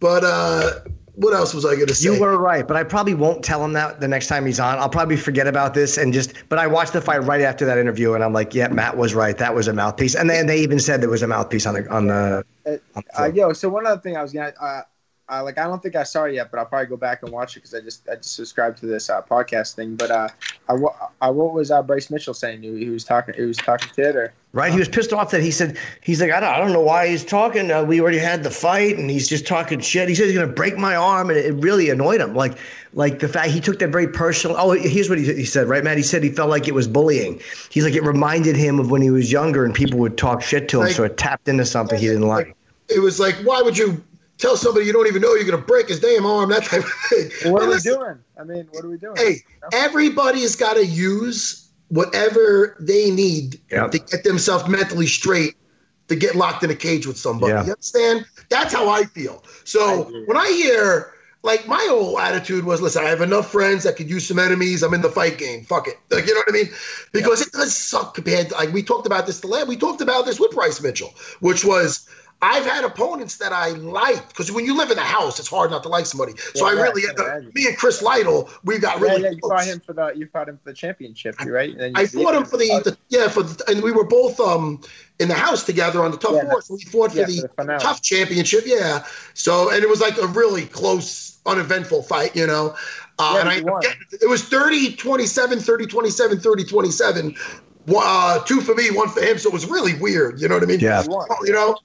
But uh, what else was I going to say? You were right, but I probably won't tell him that the next time he's on. I'll probably forget about this and just. But I watched the fight right after that interview, and I'm like, yeah, Matt was right. That was a mouthpiece, and then they even said there was a mouthpiece on the on the. Uh, on the uh, yo, so one other thing I was gonna, uh, uh, like, I don't think I saw it yet, but I'll probably go back and watch it because I just, I just subscribed to this uh, podcast thing. But uh, I, wa- uh, what was uh, Bryce Mitchell saying? He, he was talking, he was talking shit, or Right, he was pissed off that he said he's like I don't, I don't know why he's talking. Uh, we already had the fight, and he's just talking shit. He said he's gonna break my arm, and it, it really annoyed him. Like, like the fact he took that very personal. Oh, here's what he, he said, right, Matt? He said he felt like it was bullying. He's like it reminded him of when he was younger, and people would talk shit to him, Like- so it tapped into something he didn't like. it was like, why would you tell somebody you don't even know you're going to break his damn arm? That type of thing. what are we doing? I mean, what are we doing? Hey, everybody's got to use whatever they need Yep. to get themselves mentally straight to get locked in a cage with somebody. Yeah. You understand? That's how I feel. So agree. when I hear, like, my whole attitude was, listen, I have enough friends that could use some enemies. I'm in the fight game. Fuck it. Like, you know what I mean? Because it does suck compared to, like, we talked about this the last, we talked about this with Bryce Mitchell, which was, I've had opponents that I like because when you live in a house, it's hard not to like somebody. So Yeah, I yeah, really, I can imagine. me and Chris Lytle, we got yeah, really yeah, you close. fought him for the, you fought him for the championship, you right? And you I fought him for the, the yeah for the, and we were both um in the house together on the tough Yeah, horse. We fought for the, for the TUF championship, yeah. So and it was like a really close, uneventful fight, you know. Uh, Yeah, and I won. it was 30 27, 30 27, 30 27. Uh, two for me, one for him. So it was really weird. You know what I mean? Yeah. You know,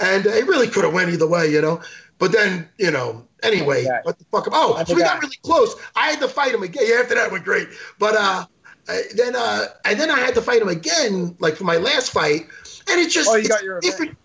and it really could have went either way. You know, but then you know. Anyway, Yeah. what the fuck? Oh, so we got really close. I had to fight him again. Yeah, after that went great. But uh, then uh, and then I had to fight him again, like for my last fight, and it just Oh, you got your different.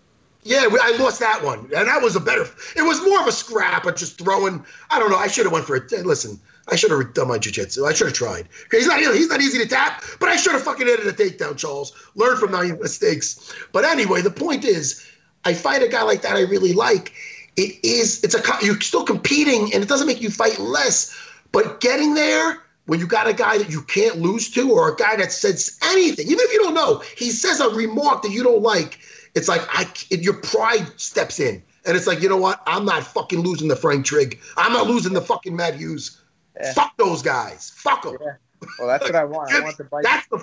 Yeah, I lost that one, and that was a better. It was more of a scrap, but just throwing. I don't know. I should have went for it. Listen, I should have done my jujitsu. I should have tried. He's not. He's not easy to tap, but I should have fucking added a takedown, Charles. Learn from my mistakes. But anyway, the point is, I fight a guy like that I really like. It is. It's a. You're still competing, and it doesn't make you fight less. But getting there when you got a guy that you can't lose to, or a guy that says anything, even if you don't know, he says a remark that you don't like. It's like I, your pride steps in, And it's like, you know what? I'm not fucking losing the Frank Trigg. I'm not losing the fucking Matt Hughes. Yeah. Fuck those guys. Fuck them. Yeah. Well, that's what I want. I want the bite. That's the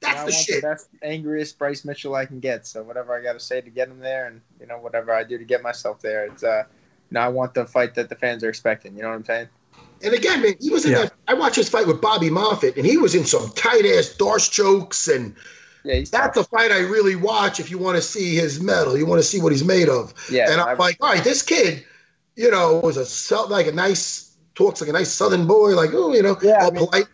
that's I the want shit. the best, angriest Bryce Mitchell I can get. So whatever I got to say to get him there, and you know whatever I do to get myself there, it's uh, you know, I want the fight that the fans are expecting. You know what I'm saying? And again, man, he was in Yeah. that. I watched his fight with Bobby Moffett, and he was in some tight ass D'Arce chokes, and Yeah, he's that's a fight I really watch if you want to see his mettle. You want to see what he's made of. Yeah, and I'm I- like, all right, this kid, you know, was a like a nice talks like a nice Southern boy, like oh, you know, Yeah, I mean- polite.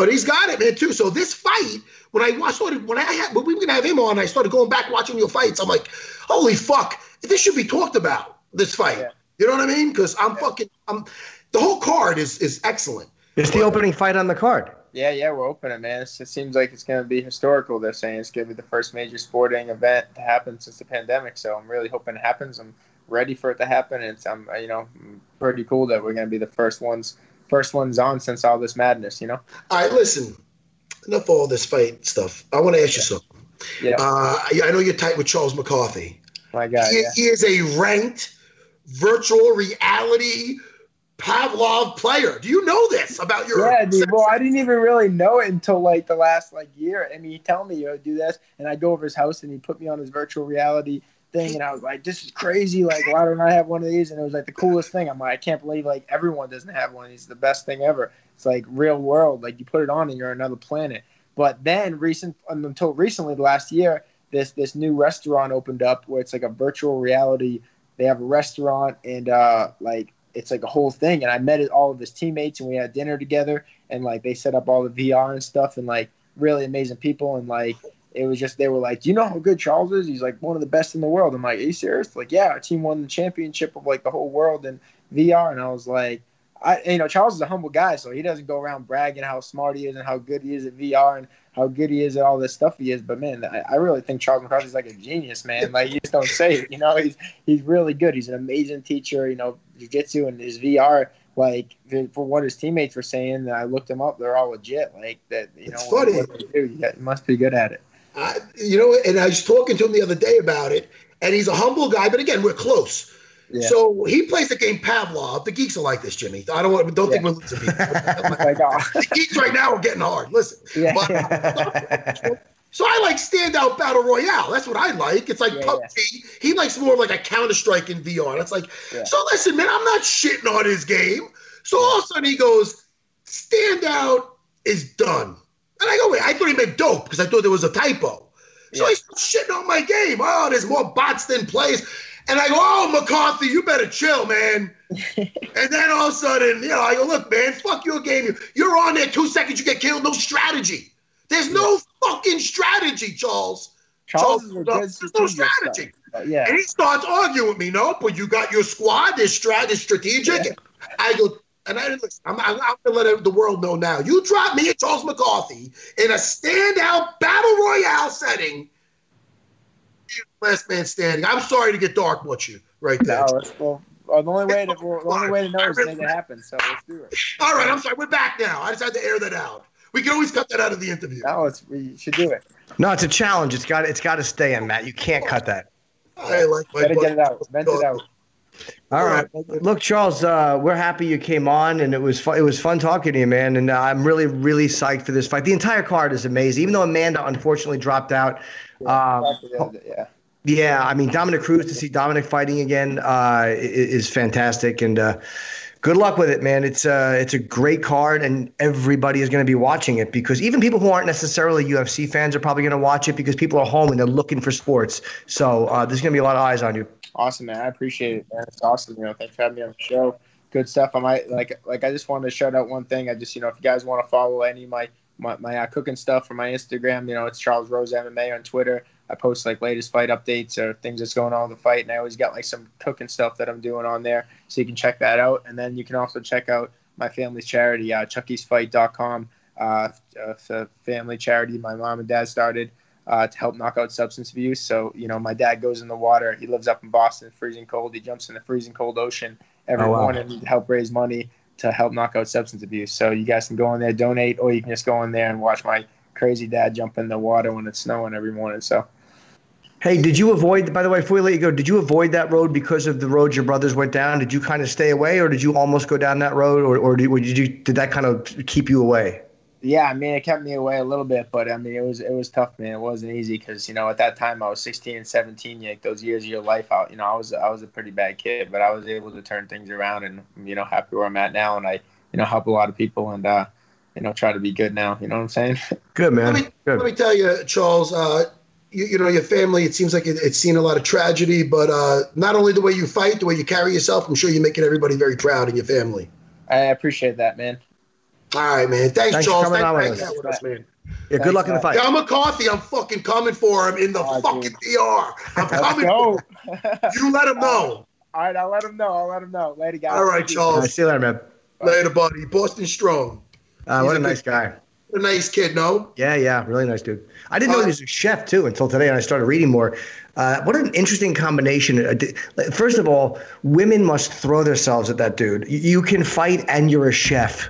But he's got it, man, too. So this fight, when I watched, started, when I had, when we were gonna have him on, I started going back watching your fights. I'm like, holy fuck, this should be talked about. This fight, Yeah. you know what I mean? Because I'm fucking, I'm. The whole card is is excellent. It's the opening fight on the card. Yeah, yeah, we're opening, man. It's, it seems like it's going to be historical. They're saying it's going to be the first major sporting event to happen since the pandemic. So I'm really hoping it happens. I'm ready for it to happen. It's I'm you know pretty cool that we're going to be the first ones first ones on since all this madness. You know. All right, listen. Enough of all this fight stuff. I want to ask you something. Yeah. Uh, I I know you're tight with Charles McCarthy. My God. he, Yeah. he is a ranked virtual reality Pavlov player. Do you know this about your? Yeah, dude. Well, I didn't even really know it until like the last like year. I mean, he tell me, "Yo, do this," and I go over his house and he put me on his virtual reality thing, and I was like, "This is crazy! Like, why don't I have one of these?" And it was like the coolest thing. I'm like, I can't believe like everyone doesn't have one of these. It's the best thing ever. It's like real world. Like you put it on and you're another planet. But then recent until recently, the last year, this this new restaurant opened up where it's like a virtual reality. They have a restaurant and uh like it's like a whole thing. And I met all of his teammates and we had dinner together and like they set up all the VR and stuff and like really amazing people and like it was just they were like, Do you know how good Charles is? He's like one of the best in the world. I'm like, Are you serious? Like, yeah, our team won the championship of like the whole world in VR and I was like I you know, Charles is a humble guy, so he doesn't go around bragging how smart he is and how good he is at VR and how good he is at all this stuff he is. But man, I, I really think Charles McCarthy's like a genius, man. Like you just don't say it, you know. He's he's really good. He's an amazing teacher. You know, jiu-jitsu and his VR. Like for what his teammates were saying, I looked him up. They're all legit. Like that, you know. It's what- funny. what they do, you must be good at it. I, you know, and I was talking to him the other day about it, and he's a humble guy. But again, we're close. Yeah. So he plays the game Pavlov. The geeks are like this, Jimmy. I don't want. Don't think we're losing people. oh, the geeks right now are getting hard. Listen. yeah, But- uh, So I like standout battle royale. That's what I like. It's like Yeah, PUBG. He likes more of like a Counter Strike in VR. That's like. Yeah. So listen, man. I'm not shitting on his game. So all of a sudden he goes, standout is done, and I go, wait. I thought he meant dope because I thought there was a typo. So Yeah. he's shitting on my game. Oh, there's more bots than plays. And I go, oh, McCarthy, you better chill, man. and then all of a sudden, you know, I go, look, man, fuck your game. You're on there two seconds, you get killed. No strategy. There's no fucking strategy, Charles. Charles is a no, there's no strategy. Yeah, And he starts arguing with me. No, but you got your squad. There's strat, there's strategic. I go, and I listen, I'm, I'm, I'm gonna let the world know now. You drop me and Charles McCarthy in a standout battle royale setting. Last man standing. I'm sorry to get dark with you right there. no, it's, well, well, uh, the only way to the only way to know is to make it happen. So let's do it. All right, I'm sorry. We're back now. I just had to air that out. We can always cut that out of the interview. No, it's we should do it. No, it's a challenge. It's got it's got to stay in, Matt. You can't cut that. I like my Gotta buddy. get it out. Vent it out. All right. Look, Charles, uh, we're happy you came on, and it was fun. It was fun talking to you, man. And uh, I'm really, really psyched for this fight. The entire card is amazing, even though Amanda unfortunately dropped out. Uh, Yeah. yeah, I mean Dominick Cruz to see Dominick fighting again uh, is fantastic, and uh, good luck with it, man. It's uh, it's a great card, and everybody is going to be watching it because even people who aren't necessarily UFC fans are probably going to watch it because people are home and they're looking for sports. So uh, there's going to be a lot of eyes on you. Awesome, man. I appreciate it, man. It's awesome. You know, thanks for having me on the show. Good stuff. I might like like I just wanted to shout out one thing. I just you know if you guys want to follow any of my my, my uh, cooking stuff from my Instagram, you know it's Charles Rosa MMA on Twitter. I post like latest fight updates or things that's going on with the fight, and I always got like some cooking stuff that I'm doing on there, so you can check that out. And then you can also check out my family's charity, uh, Chucky'sFight.com, uh, uh, family charity my mom and dad started uh, to help knock out substance abuse. So, you know, my dad goes in the water. He lives up in Boston, freezing cold. He jumps in the freezing cold ocean every Oh, wow. morning to help raise money to help knock out substance abuse. So you guys can go in there, donate, or you can just go in there and watch my crazy dad jump in the water when it's snowing every morning. So Hey, did you avoid? By the way, before we let you go, did you avoid that road because of the road your brothers went down? Did you kind of stay away, or did you almost go down that road, or or did, or did you did that kind of keep you away? Yeah, I mean, it kept me away a little bit, but I mean, it was it was tough, man. It wasn't easy because you know at that time I was 16 and 17. Like those years of your life out, you know, I was I was a pretty bad kid, but I was able to turn things around, and you know, happy where I'm at now, and I you know help a lot of people, and uh, you know, try to be good now. You know what I'm saying? Good man. Let me, Good. let me tell you, Charles. Uh, you, you know your family. It seems like it, it's seen a lot of tragedy, but uh, not only the way you fight, the way you carry yourself. I'm sure you're making everybody very proud in your family. I appreciate that, man. All right, man. Thanks, Thanks for Charles. coming Thanks on for with us. with us, man. Yeah, good luck in the fight. John McCarthy, I'm fucking coming for him in the Oh, fucking dude. VR. I'm coming. For him. You let him know. All right, I'll let him know. I'll let him know. Later, guys. All right, All right, Charles. see you later, man. Later, buddy. Boston Strong. Uh, what a a nice good- guy. A nice kid, no? Yeah, yeah, really nice dude. I didn't know Uh, he was a chef too until today, and I started reading more. Uh, what an interesting combination! Uh, First of all, women must throw themselves at that dude. You can fight, and you're a chef,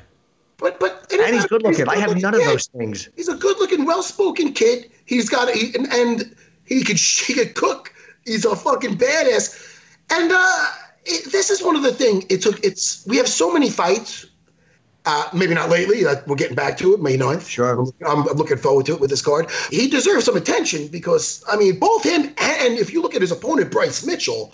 But but and he's good looking. I have none of those things. He's a good-looking, well-spoken kid. He's got he, and, and he could he could cook. He's a fucking badass. And uh, it, this is one of the things. It took. It's we have so many fights. Uh, maybe not lately. Uh, we're getting back to it, May 9th. Sure. I'm, I'm looking forward to it with this card. He deserves some attention because, I mean, both him and if you look at his opponent, Bryce Mitchell,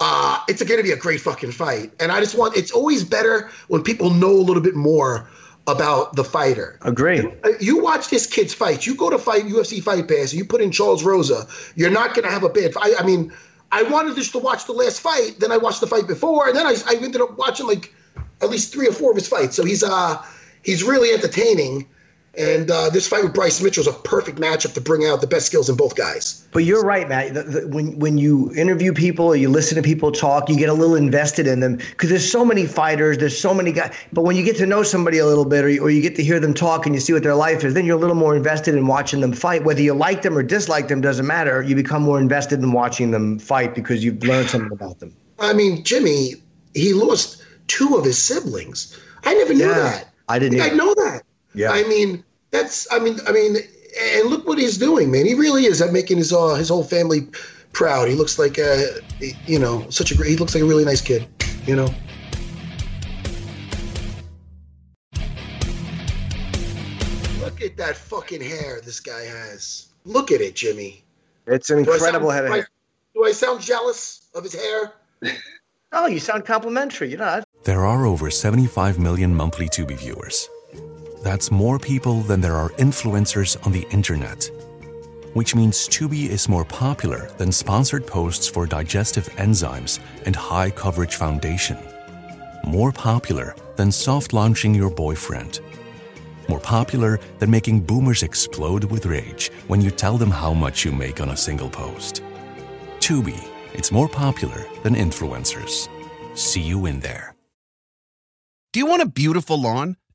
uh, it's going to be a great fucking fight. And I just want, it's always better when people know a little bit more about the fighter. Agree. Uh, You watch this kid's fight. You go to fight UFC Fight Pass, and you put in Charles Rosa. You're not going to have a bad fight. I mean, I wanted just to watch the last fight. Then I watched the fight before, and then I, I ended up watching like at least three or four of his fights. So he's uh he's really entertaining. And uh, this fight with Bryce Mitchell is a perfect matchup to bring out the best skills in both guys. But you're right, Matt. The, the, when when you interview people or you listen to people talk, you get a little invested in them because there's so many fighters, there's so many guys. But when you get to know somebody a little bit, or you, or you get to hear them talk and you see what their life is, then you're a little more invested in watching them fight. Whether you like them or dislike them doesn't matter. You become more invested in watching them fight because you've learned something about them. I mean, Jimmy, he lost two of his siblings. I never knew Yeah, that. I didn't I know that. Yeah. I mean, that's. I mean, I mean, and look what he's doing, man. He really is I'm making his uh, his whole family proud. He looks like a, you know, such a great. He looks like a really nice kid. You know. Look at that fucking hair this guy has. Look at it, Jimmy. It's an Do incredible head of hair. Do I sound jealous of his hair? Oh, you sound complimentary. You're not. There are over 75 million monthly Tubi viewers. That's more people than there are influencers on the internet. Which means Tubi is more popular than sponsored posts for digestive enzymes and high coverage foundation. More popular than soft launching your boyfriend. More popular than making boomers explode with rage when you tell them how much you make on a single post. Tubi, it's more popular than influencers. See you in there. Do you want a beautiful lawn?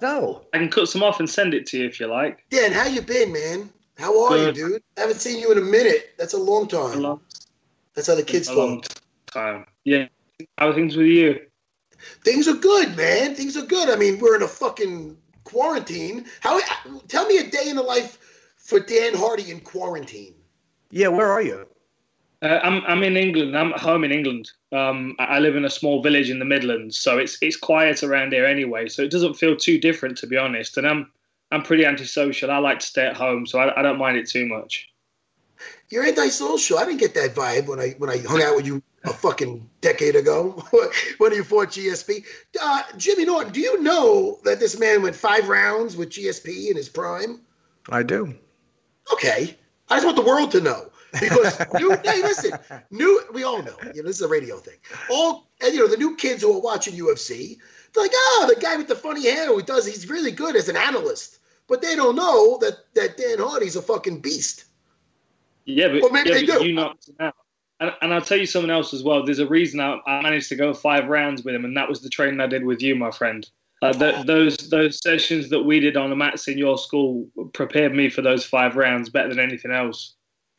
No. I can cut some off and send it to you if you like. Dan, how you been, man? How are Good. you, dude? I haven't seen you in a minute. That's a long A time. long, That's how the kids a long time. Yeah. How are things with you? Things are good, man. Things are good. I mean, we're in a fucking quarantine. How? Tell me a day in the life for Dan Hardy in quarantine. Yeah, where are you? Uh, I'm I'm in England. I'm at home in England. Um, I I live in a small village in the Midlands, so it's it's quiet around here anyway. So it doesn't feel too different, to be honest. And I'm I'm pretty antisocial. I like to stay at home, so I, I don't mind it too much. You're antisocial. I didn't get that vibe when I when I hung out with you a fucking decade ago when you fought GSP. Uh, Jimmy Norton, do you know that this man went five rounds with GSP in his prime? I do. Okay. I just want the world to know. Because new, hey, listen, new. We all know. You know, this is a radio thing. All and you know the new kids who are watching UFC. They're like, oh, the guy with the funny hair who does. He's really good as an analyst, but they don't know that that Dan Hardy's a fucking beast. Yeah, but, Well, maybe yeah, they but do. you knocked him out. And, and I'll tell you something else as well. There's a reason I, I managed to go five rounds with him, and that was the training I did with you, my friend. Uh, th- those those sessions that we did on the mats in your school prepared me for those five rounds better than anything else.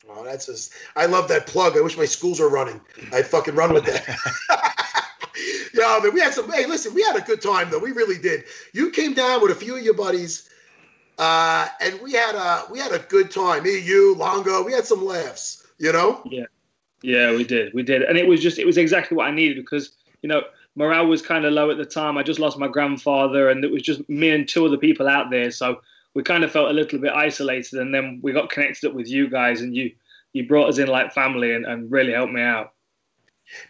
Oh, that's just. I love that plug. I wish my schools were running. I'd fucking run with that. yeah, man, we had some. Hey, listen, we had a good time though. We really did. You came down with a few of your buddies, uh, and we had a we had a good time. Me, you, Longo. We had some laughs. You know. Yeah, yeah, we did, we did, and it was just it was exactly what I needed because you know morale was kind of low at the time. I just lost my grandfather, and it was just me and two other people out there, so we kind of felt a little bit isolated. And then we got connected up with you guys, and you you brought us in like family and, and really helped me out.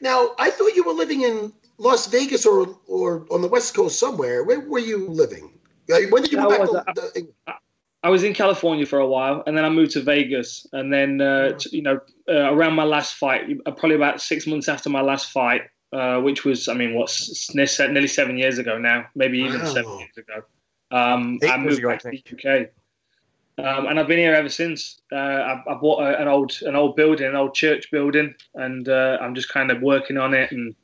Now, I thought you were living in Las Vegas or or on the West Coast somewhere. Where were you living? Uh, When did you Yeah, move I back was, to? uh, I was in California for a while, and then I moved to Vegas, and then uh, you know uh, around my last fight, uh, probably about six months after my last fight, uh, which was I mean what's nearly nearly seven years ago now, maybe even Wow. seven years ago. Um, Eight I years moved ago, I back to the UK, um, and I've been here ever since. Uh, I, I bought a, an old an old building, an old church building, and uh, I'm just kind of working on it and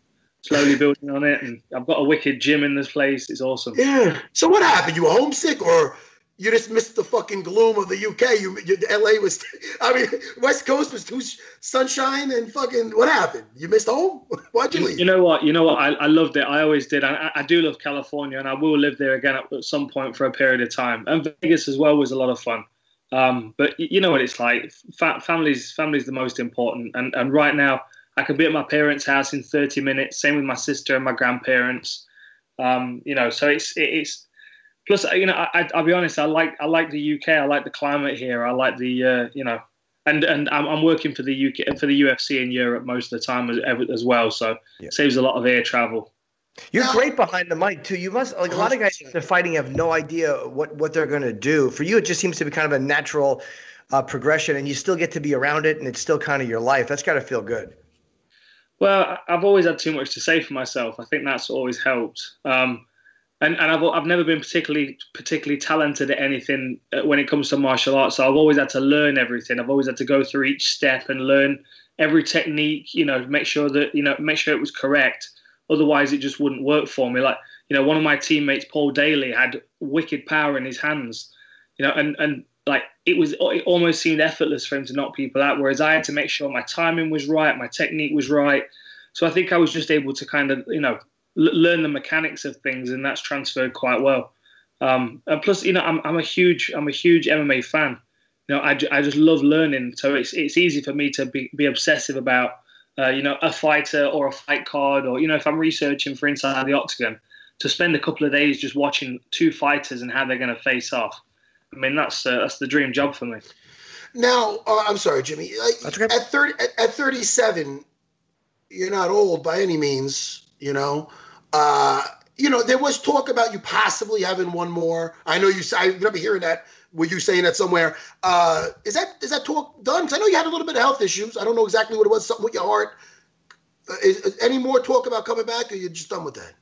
slowly building on it. And I've got a wicked gym in this place. It's awesome. Yeah. So what happened? You were homesick, or you just missed the fucking gloom of the UK? You, you LA was, I mean, West Coast was too sh- sunshine and fucking. What happened? You missed home? Why'd you You, leave? you know what? You know what? I, I loved it. I always did. I, I do love California, and I will live there again at, at some point for a period of time. And Vegas as well was a lot of fun. Um, but you know what it's like. Fa- families, families, the most important. And and right now, I can be at my parents' house in 30 minutes. Same with my sister and my grandparents. Um, you know, so it's it, it's. Plus, you know, I, I, I'll be honest. I like I like the UK. I like the climate here. I like the uh, you know, and and I'm, I'm working for the UK for the UFC in Europe most of the time as, as well. So Yeah. saves a lot of air travel. You're great behind the mic too. You must like a lot of guys that are fighting have no idea what what they're going to do. For you, it just seems to be kind of a natural uh, progression, and you still get to be around it, and it's still kind of your life. That's got to feel good. Well, I- I've always had too much to say for myself. I think that's always helped. Um, and and I've I've never been particularly particularly talented at anything uh, when it comes to martial arts. So I've always had to learn everything. I've always had to go through each step and learn every technique. You know, make sure that you know make sure it was correct. Otherwise, it just wouldn't work for me. Like you know, one of my teammates, Paul Daley, had wicked power in his hands. You know, and and like it was it almost seemed effortless for him to knock people out. Whereas I had to make sure my timing was right, my technique was right. So I think I was just able to kind of you know learn the mechanics of things, and that's transferred quite well. Um, and plus, you know, I'm I'm a huge I'm a huge MMA fan. You know, I, I just love learning, so it's it's easy for me to be, be obsessive about uh, you know a fighter or a fight card, or you know if I'm researching for Inside the Octagon, to spend a couple of days just watching two fighters and how they're going to face off. I mean, that's uh, that's the dream job for me. Now, uh, I'm sorry, Jimmy. Uh, okay. At 30, at, at 37, you're not old by any means. You know, uh, you know there was talk about you possibly having one more. I know you. I remember hearing that. Were you saying that somewhere? Uh, is that is that talk done? 'Cause I know you had a little bit of health issues. I don't know exactly what it was. Something with your heart. Uh, is, is any more talk about coming back, or you're just done with that?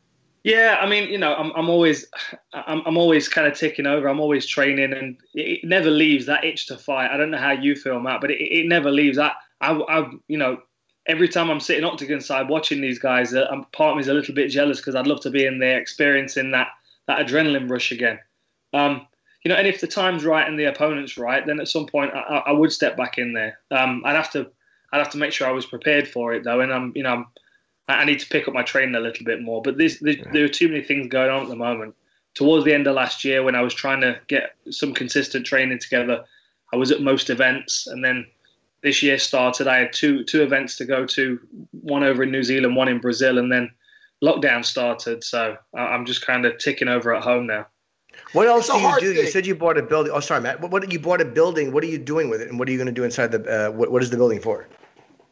Yeah, I mean, you know, I'm, I'm always, I'm, I'm always kind of ticking over. I'm always training, and it, it never leaves that itch to fight. I don't know how you feel, Matt, but it, it never leaves. I, I, I, you know, every time I'm sitting octagon side watching these guys, uh, I'm, part of me is a little bit jealous because I'd love to be in there experiencing that that adrenaline rush again. Um, you know, and if the time's right and the opponent's right, then at some point I, I would step back in there. Um, I'd have to, I'd have to make sure I was prepared for it though, and I'm, you know, I'm, I I need to pick up my training a little bit more. But this, this, there are too many things going on at the moment. Towards the end of last year, when I was trying to get some consistent training together, I was at most events, and then this year started. I had two two events to go to, one over in New Zealand, one in Brazil, and then lockdown started. So I- I'm just kind of ticking over at home now. What else It's do you hard do? You said you bought a building. Oh, sorry, Matt. What, what you bought a building? What are you doing with it, and what are you going to do inside the? Uh, what, what is the building for?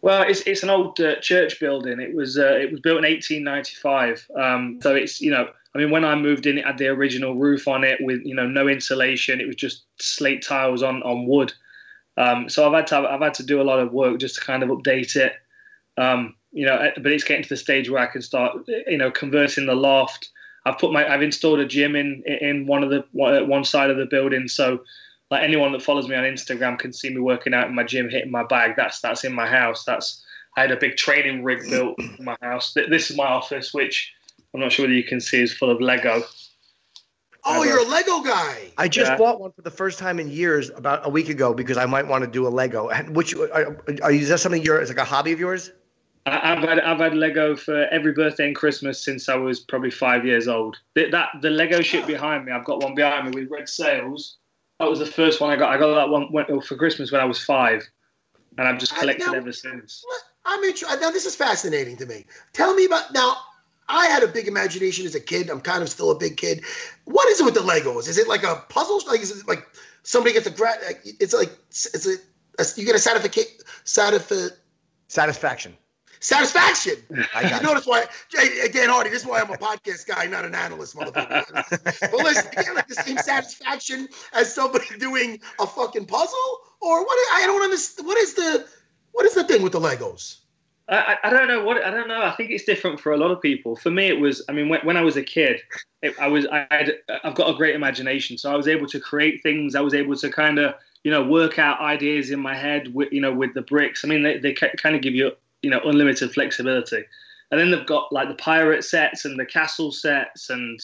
Well, it's it's an old uh, church building. It was uh, it was built in 1895. Um, so it's you know I mean when I moved in, it had the original roof on it with you know no insulation. It was just slate tiles on on wood. Um, so I've had to I've had to do a lot of work just to kind of update it. Um, you know, but it's getting to the stage where I can start you know converting the loft. I've put my I've installed a gym in in one of the one side of the building. So like anyone that follows me on Instagram can see me working out in my gym, hitting my bag. That's that's in my house. That's I had a big training rig built in my house. This is my office, which I'm not sure whether you can see is full of Lego. Oh, you're a Lego guy. I just Yeah. bought one for the first time in years about a week ago because I might want to do a Lego. Which are, are you, is that something you're? It's like a hobby of yours? I- I've had I've had Lego for every birthday and Christmas since I was probably five years old. The, that the Lego shit behind me, I've got one behind me with red sails. That was the first one I got. I got that one went- for Christmas when I was five, and I've just I collected know- ever since. I'm interested. Now this is fascinating to me. Tell me about now. I had a big imagination as a kid. I'm kind of still a big kid. What is it with the Legos? Is it like a puzzle? Like is it like somebody gets a gra- It's like it's a, a you get a satisfaction. Satisfi- Satisfaction. satisfaction. I You got it. notice why, Dan Hardy. This is why I'm a podcast guy, not an analyst, motherfucker. but listen, you get like the same satisfaction as somebody doing a fucking puzzle, or what? I don't understand. What is the what is the thing with the Legos? I, I don't know what I don't know. I think it's different for a lot of people. For me, it was. I mean, when, when I was a kid, it, I was. I had, I've got a great imagination, so I was able to create things. I was able to kind of, you know, work out ideas in my head with, you know, with the bricks. I mean, they they kind of give you, you know, unlimited flexibility. And then they've got like the pirate sets and the castle sets and,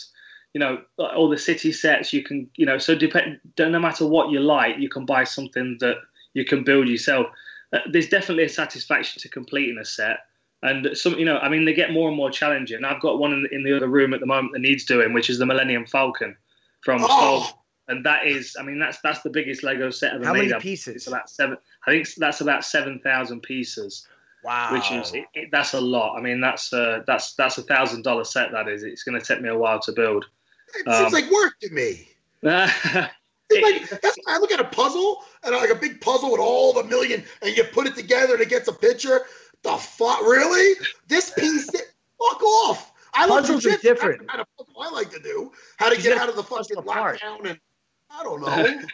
you know, all the city sets. You can, you know, so depend. No matter what you like, you can buy something that you can build yourself uh, there's definitely a satisfaction to completing a set. And some, you know, I mean, they get more and more challenging. I've got one in, in the other room at the moment that needs doing, which is the Millennium Falcon from Star Oh, Wars. And that is, I mean, that's that's the biggest Lego set ever How made. many pieces? It's about seven. I think that's about seven thousand pieces, Wow. which is it, it, that's a lot. I mean, that's a, that's that's a thousand dollar set. That is. It's going to take me a while to build. it Um, seems like work to me. It's like that's, I look at a puzzle and like a big puzzle with all the million, and you put it together and it gets a picture. The fuck, really? This piece, fuck off. I like Puzzles are different. That's the kind of puzzle I like to do. How to get out of the fucking lockdown and I don't know.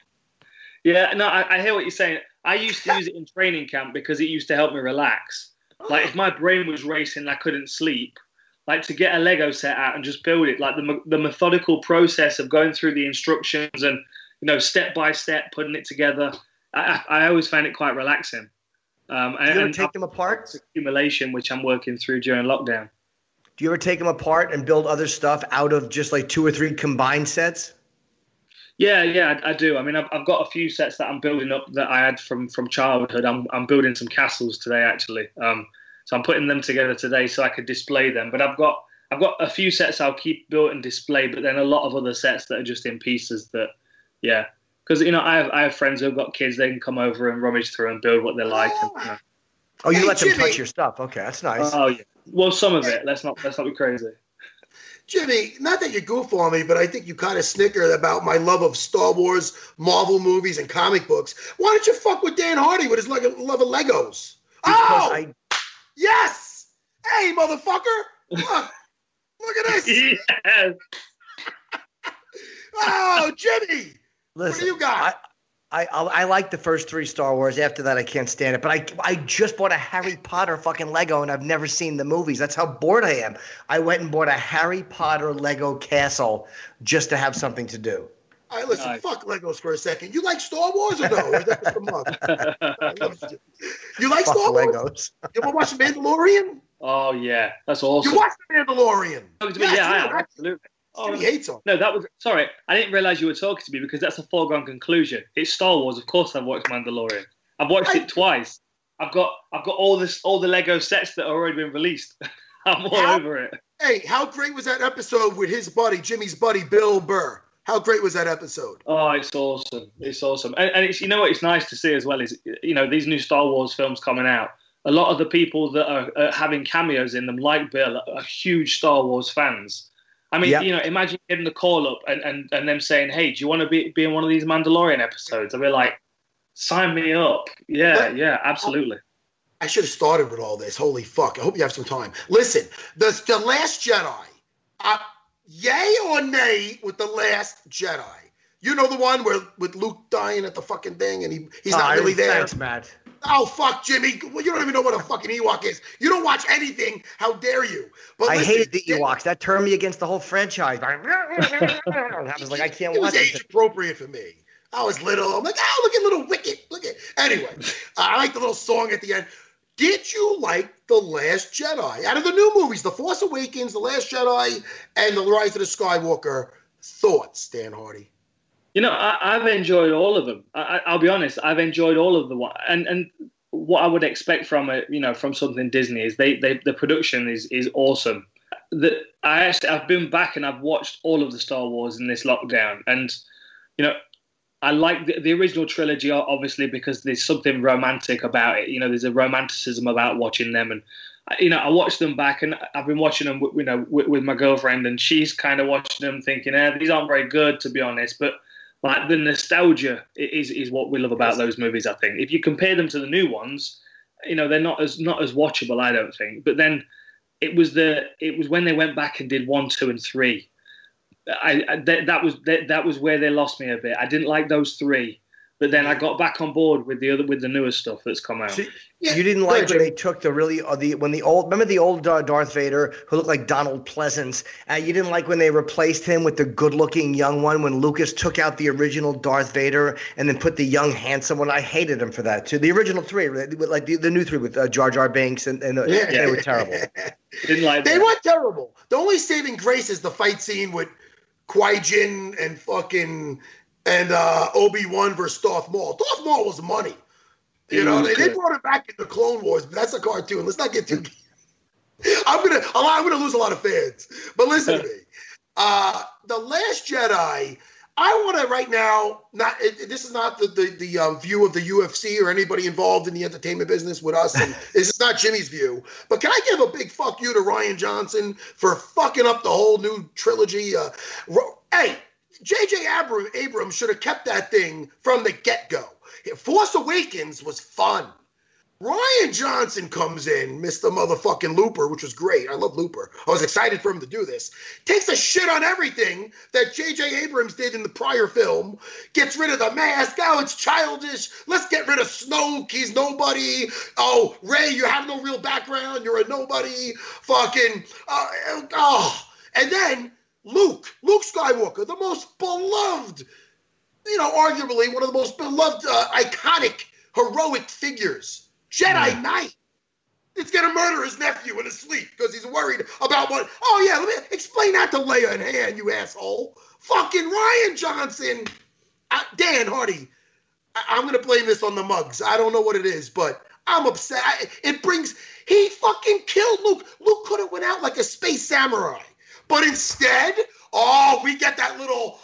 Yeah, no, I, I hear what you're saying. I used to use it in training camp because it used to help me relax. Oh. Like if my brain was racing, I couldn't sleep. Like to get a Lego set out and just build it, like the the methodical process of going through the instructions and you know step by step putting it together. I, I always found it quite relaxing. Um, Do and, you ever take them apart? accumulation, which I'm working through during lockdown. Do you ever take them apart and build other stuff out of just like two or three combined sets? Yeah, yeah, I, I do. I mean, I've, I've got a few sets that I'm building up that I had from from childhood. I'm I'm building some castles today, actually. Um, so I'm putting them together today so I could display them. But I've got I've got a few sets I'll keep built and display, but then a lot of other sets that are just in pieces. That, yeah, because you know I have I have friends who've got kids. They can come over and rummage through and build what they like. And, you know. Oh, you Hey, let them touch your stuff. Okay, that's nice. Oh yeah. Well, some of it. Let's not let's not be crazy. Jimmy, not that you goof on me, but I think you kind of snickered about my love of Star Wars, Marvel movies, and comic books. Why don't you fuck with Dan Hardy with his love of Legos? because oh, I yes! Hey, motherfucker! Look, look at this! yes. Oh, Jimmy! Listen. what do you got? I, I I like the first three Star Wars. After that, I can't stand it. But I I just bought a Harry Potter fucking Lego, and I've never seen the movies. That's how bored I am. I went and bought a Harry Potter Lego castle just to have something to do. All right, listen, Nice. fuck Legos for a second. You like Star Wars or no? That just a mug? You. You like Fuck Star Wars? Legos. You ever watch The Mandalorian? oh yeah, that's awesome. You watched The Mandalorian? Talking to me? Yeah, I you absolutely. Oh, Jimmy hates on. No, that was sorry. I didn't realize you were talking to me because that's a foregone conclusion. It's Star Wars, of course. I've watched Mandalorian. I've watched I- it twice. I've got I've got all this all the Lego sets that have already been released. I'm all How- over it. Hey, how great was that episode with his buddy, Jimmy's buddy, Bill Burr? How great was that episode? Oh, it's awesome. It's awesome. And, and it's you know what it's nice to see as well is you know these new Star Wars films coming out. A lot of the people that are, are having cameos in them, like Bill, are huge Star Wars fans. I mean, Yep. you know, imagine getting the call up and, and, and them saying, "Hey, do you want to be be in one of these Mandalorian episodes?" I'd be like, "Sign me up!" Yeah, But- yeah, absolutely. I should have started with all this. Holy fuck. I hope you have some time. Listen, the, the Last Jedi. Uh, yay or nay with the Last Jedi? You know the one where with Luke dying at the fucking thing and he, he's Oh, not really there. Thanks, Matt. Oh fuck, Jimmy! Well, you don't even know what a fucking Ewok is. You don't watch anything. How dare you? But I listen, hated the Ewoks. That turned me against the whole franchise. I was like, I can't It watch was age appropriate for me. I was little. I'm like, oh, look at little Wicket. Look at. Anyway, uh, I like the little song at the end. Did you like The Last Jedi? Out of the new movies, The Force Awakens, The Last Jedi, and The Rise of the Skywalker, thoughts, Dan Hardy? You know, I, have enjoyed all of them. I, will be honest, I've enjoyed all of the one, and and what I would expect from it, you know, from something Disney is they, they the production is is awesome. That I actually I've been back and I've watched all of the Star Wars in this lockdown, and you know, I like the, the, original trilogy, obviously, because there's something romantic about it. You know, there's a romanticism about watching them, and you know, I watched them back, and I've been watching them, you know, with, with my girlfriend, and she's kind of watching them, thinking, "Eh, these aren't very good, to be honest." But like the nostalgia is is what we love about those movies. I think if you compare them to the new ones, you know, they're not as not as watchable. I don't think. But then it was the it was when they went back and did one, two, and three I, I that, that was that, that was where they lost me a bit. I didn't like those three, but then I got back on board with the other with the newer stuff that's come out. yeah, you didn't like when they took the really uh, the when the old remember the old uh, Darth Vader who looked like Donald Pleasence. Uh, you didn't like when they replaced him with the good-looking young one when Lucas took out the original Darth Vader and then put the young handsome one. I hated him for that too. The original three, like the, the new three with uh, Jar Jar Binks and, and the, yeah. they were terrible. didn't like. They that. were terrible. The only saving grace is the fight scene with Qui Jin and fucking and uh, Obi Wan versus Darth Maul. Darth Maul was money. You know, they, they brought it back in the Clone Wars, but that's a cartoon. Let's not get too. I'm gonna I'm gonna lose a lot of fans. But listen to me. Uh, the Last Jedi. I want to right now. Not it, this is not the the, the um, view of the UFC or anybody involved in the entertainment business with us. And this is not Jimmy's view. But can I give a big fuck you to Rian Johnson for fucking up the whole new trilogy? Uh, hey, J.J. Abrams should have kept that thing from the get go. Force Awakens was fun. Rian Johnson comes in, Mr. Motherfucking Looper, which was great. I love Looper. I was excited for him to do this. Takes a shit on everything that J.J. Abrams did in the prior film. Gets rid of the mask. Oh, it's childish. Let's get rid of Snoke. He's nobody. Oh, Rey, you have no real background. You're a nobody. Fucking. Uh, oh. And then Luke, Luke Skywalker, the most beloved, you know, arguably one of the most beloved, uh, iconic, heroic figures Jedi yeah. Knight going to murder his nephew in his sleep because he's worried about what. Oh, yeah, let me explain that to Leia and Han, you asshole. Fucking Rian Johnson. Uh, Dan Hardy. I- am going to blame this on the mugs. I don't know what it is, but I'm upset. I, it brings. He fucking killed Luke. Luke could have went out like a space samurai. But instead, oh, we get that little.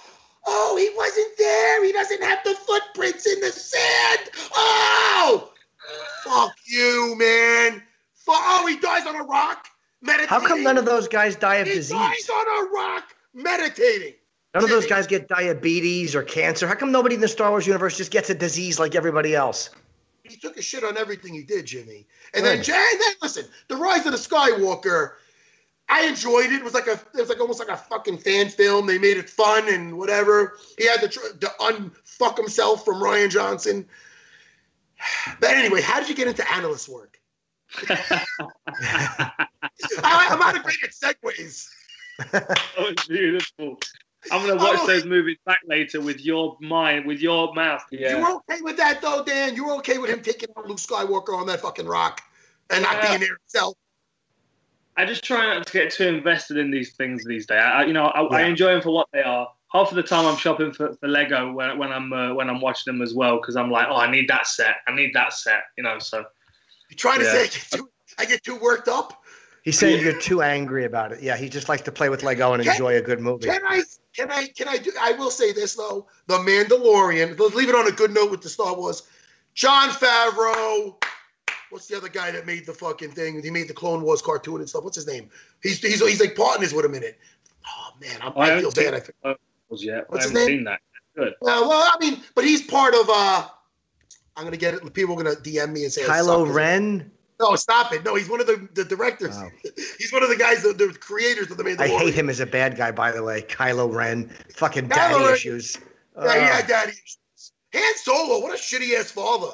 Oh, he wasn't there. He doesn't have the footprints in the sand. Oh, Fuck you, man. Fuck, oh, he dies on a rock meditating. How come none of those guys die of he disease? He dies on a rock meditating. None of those guys get diabetes or cancer. How come nobody in the Star Wars universe just gets a disease like everybody else? He took a shit on everything he did, Jimmy. And then, and then listen, the Rise of the Skywalker. I enjoyed it. It was like a, it was like almost like a fucking fan film. They made it fun and whatever. He had to, to unfuck himself from Rian Johnson. But anyway, how did you get into analyst work? I, am not great at segues. that was oh, beautiful. I'm gonna oh, watch oh, those movies back later with your mind, with your mouth. Yeah. You were okay with that though, Dan? You were okay with him taking out Luke Skywalker on that fucking rock and not being there himself? I just try not to get too invested in these things these days. I, you know, I, yeah. I enjoy them for what they are half of the time I'm shopping for, for Lego when, when I'm uh, when I'm watching them as well because I'm like, oh, I need that set, I need that set, you know. So you trying to say I get, too, I get too worked up? He's saying you're too angry about it. Yeah, he just likes to play with Lego and can, enjoy a good movie. Can I? Can I? Can I do? I will say this though: The Mandalorian. Let's leave it on a good note with the Star Wars. Jon Favreau. What's the other guy that made the fucking thing? He made the Clone Wars cartoon and stuff. What's his name? He's he's, he's like partners with him in it. Oh man, I'm, I, I feel bad. I feel, yet. What's I haven't seen that. Good. well, I mean, but he's part of. uh I'm gonna get it. People are gonna DM me and say Kylo Ren. No, stop it. No, he's one of the, the directors. Wow. he's one of the guys, the, the creators of the Mandalorian. I hate him as a bad guy, by the way. Kylo Ren, fucking Kylo daddy Ren. issues. Yeah, uh, he had daddy issues. Han Solo, what a shitty ass father.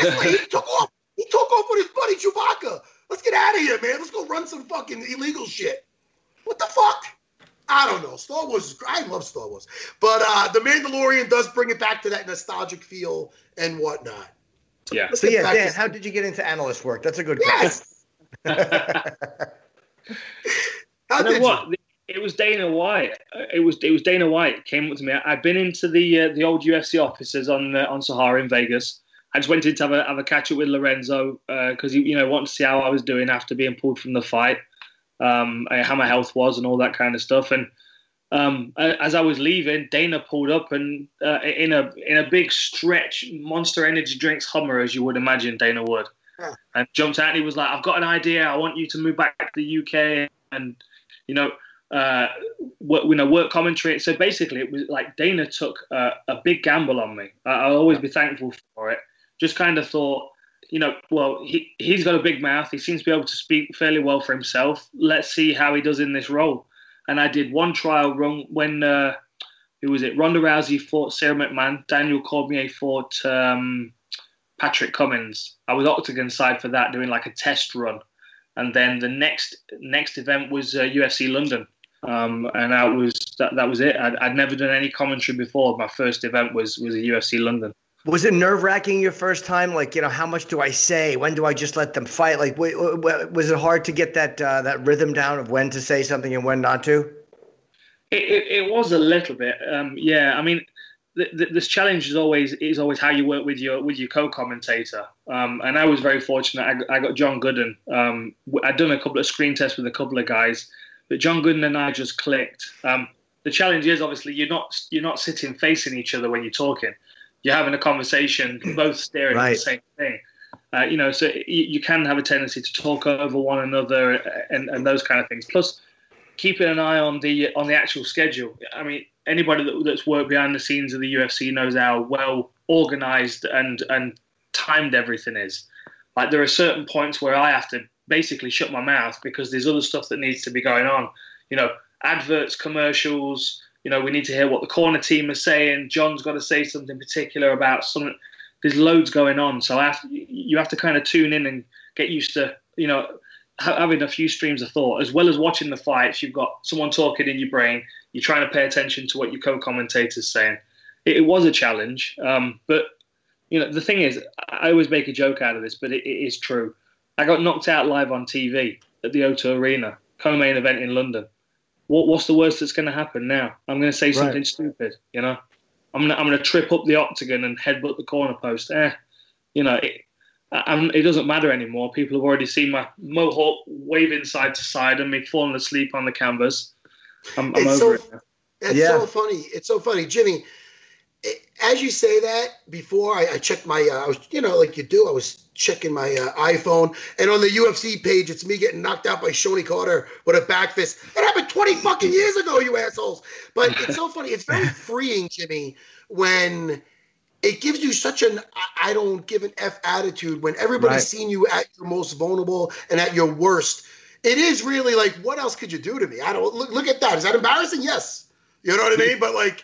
he took off. He took off with his buddy Chewbacca. Let's get out of here, man. Let's go run some fucking illegal shit. What the fuck? I don't know. Star Wars is I love Star Wars, but uh, the Mandalorian does bring it back to that nostalgic feel and whatnot. Yeah. So yeah, Dan, how did you get into analyst work? That's a good yes. question. how You know did what? you? It was Dana White. It was it was Dana White came up to me. I'd been into the uh, the old UFC offices on uh, on Sahara in Vegas. I just went in to have a have a catch up with Lorenzo because he you know wanted to see how I was doing after being pulled from the fight, um, how my health was and all that kind of stuff. And um, as I was leaving, Dana pulled up and uh, in a in a big stretch Monster Energy drinks Hummer as you would imagine Dana would, Yeah. and jumped out and he was like, "I've got an idea. I want you to move back to the UK and you know." uh, work, you know, work commentary. So basically, it was like Dana took uh, a big gamble on me. I, I'll always be thankful for it. Just kind of thought, you know, well, he he's got a big mouth. He seems to be able to speak fairly well for himself. Let's see how he does in this role. And I did one trial run when uh, who was it? Ronda Rousey fought Sara McMann. Daniel Cormier fought um, Patrick Cummins. I was Octagon side for that, doing like a test run. And then the next next event was uh, UFC London, um, and that was that, that was it. I'd, I'd never done any commentary before. My first event was was a UFC London. Was it nerve wracking your first time? Like, you know, how much do I say? When do I just let them fight? Like, was it hard to get that uh, that rhythm down of when to say something and when not to? It, it, it was a little bit, um, yeah. I mean, th- th- this challenge is always is always how you work with your with your co-commentator. Um, and I was very fortunate. I, got- I got John Gooden. Um, I'd done a couple of screen tests with a couple of guys, but John Gooden and I just clicked. Um, the challenge is obviously you're not you're not sitting facing each other when you're talking. You're having a conversation, both staring at the same thing. Uh, you know, so you, you can have a tendency to talk over one another and, and those kind of things. Plus, keeping an eye on the on the actual schedule. I mean, anybody that, that's worked behind the scenes of the UFC knows how well organized and and timed everything is. Like there are certain points where I have to basically shut my mouth because there's other stuff that needs to be going on. You know, adverts, commercials. You know, we need to hear what the corner team is saying. John's got to say something particular about something. There's loads going on, so you have to kind of tune in and get used to you know ha- having a few streams of thought as well as watching the fights. You've got someone talking in your brain. You're trying to pay attention to what your co-commentator's saying. It, it was a challenge, um, but you know the thing is, I always make a joke out of this, but it, it is true. I got knocked out live on TV at the O2 Arena, co-main event in London. What, what's the worst that's going to happen now? I'm going to say something stupid, you know. I'm gonna, I'm gonna trip up the octagon and headbutt the corner post. Eh, you know, it, I, it doesn't matter anymore. People have already seen my mohawk waving side to side and me falling asleep on the canvas. I'm, I'm It's over so- it. It's Yeah. so funny. It's so funny, Jimmy. It, as you say that, before I, I checked my, uh, I was, you know, like you do, I was checking my uh, iPhone, and on the UFC page, it's me getting knocked out by Shonie Carter with a back fist. That happened 20 fucking years ago, you assholes. But it's so funny. It's very freeing, Jimmy, when it gives you such an I- I don't give an F attitude when everybody's Right. seen you at your most vulnerable and at your worst. It is really like, what else could you do to me? I don't look, look at that. Is that embarrassing? Yes. You know what I mean? But like,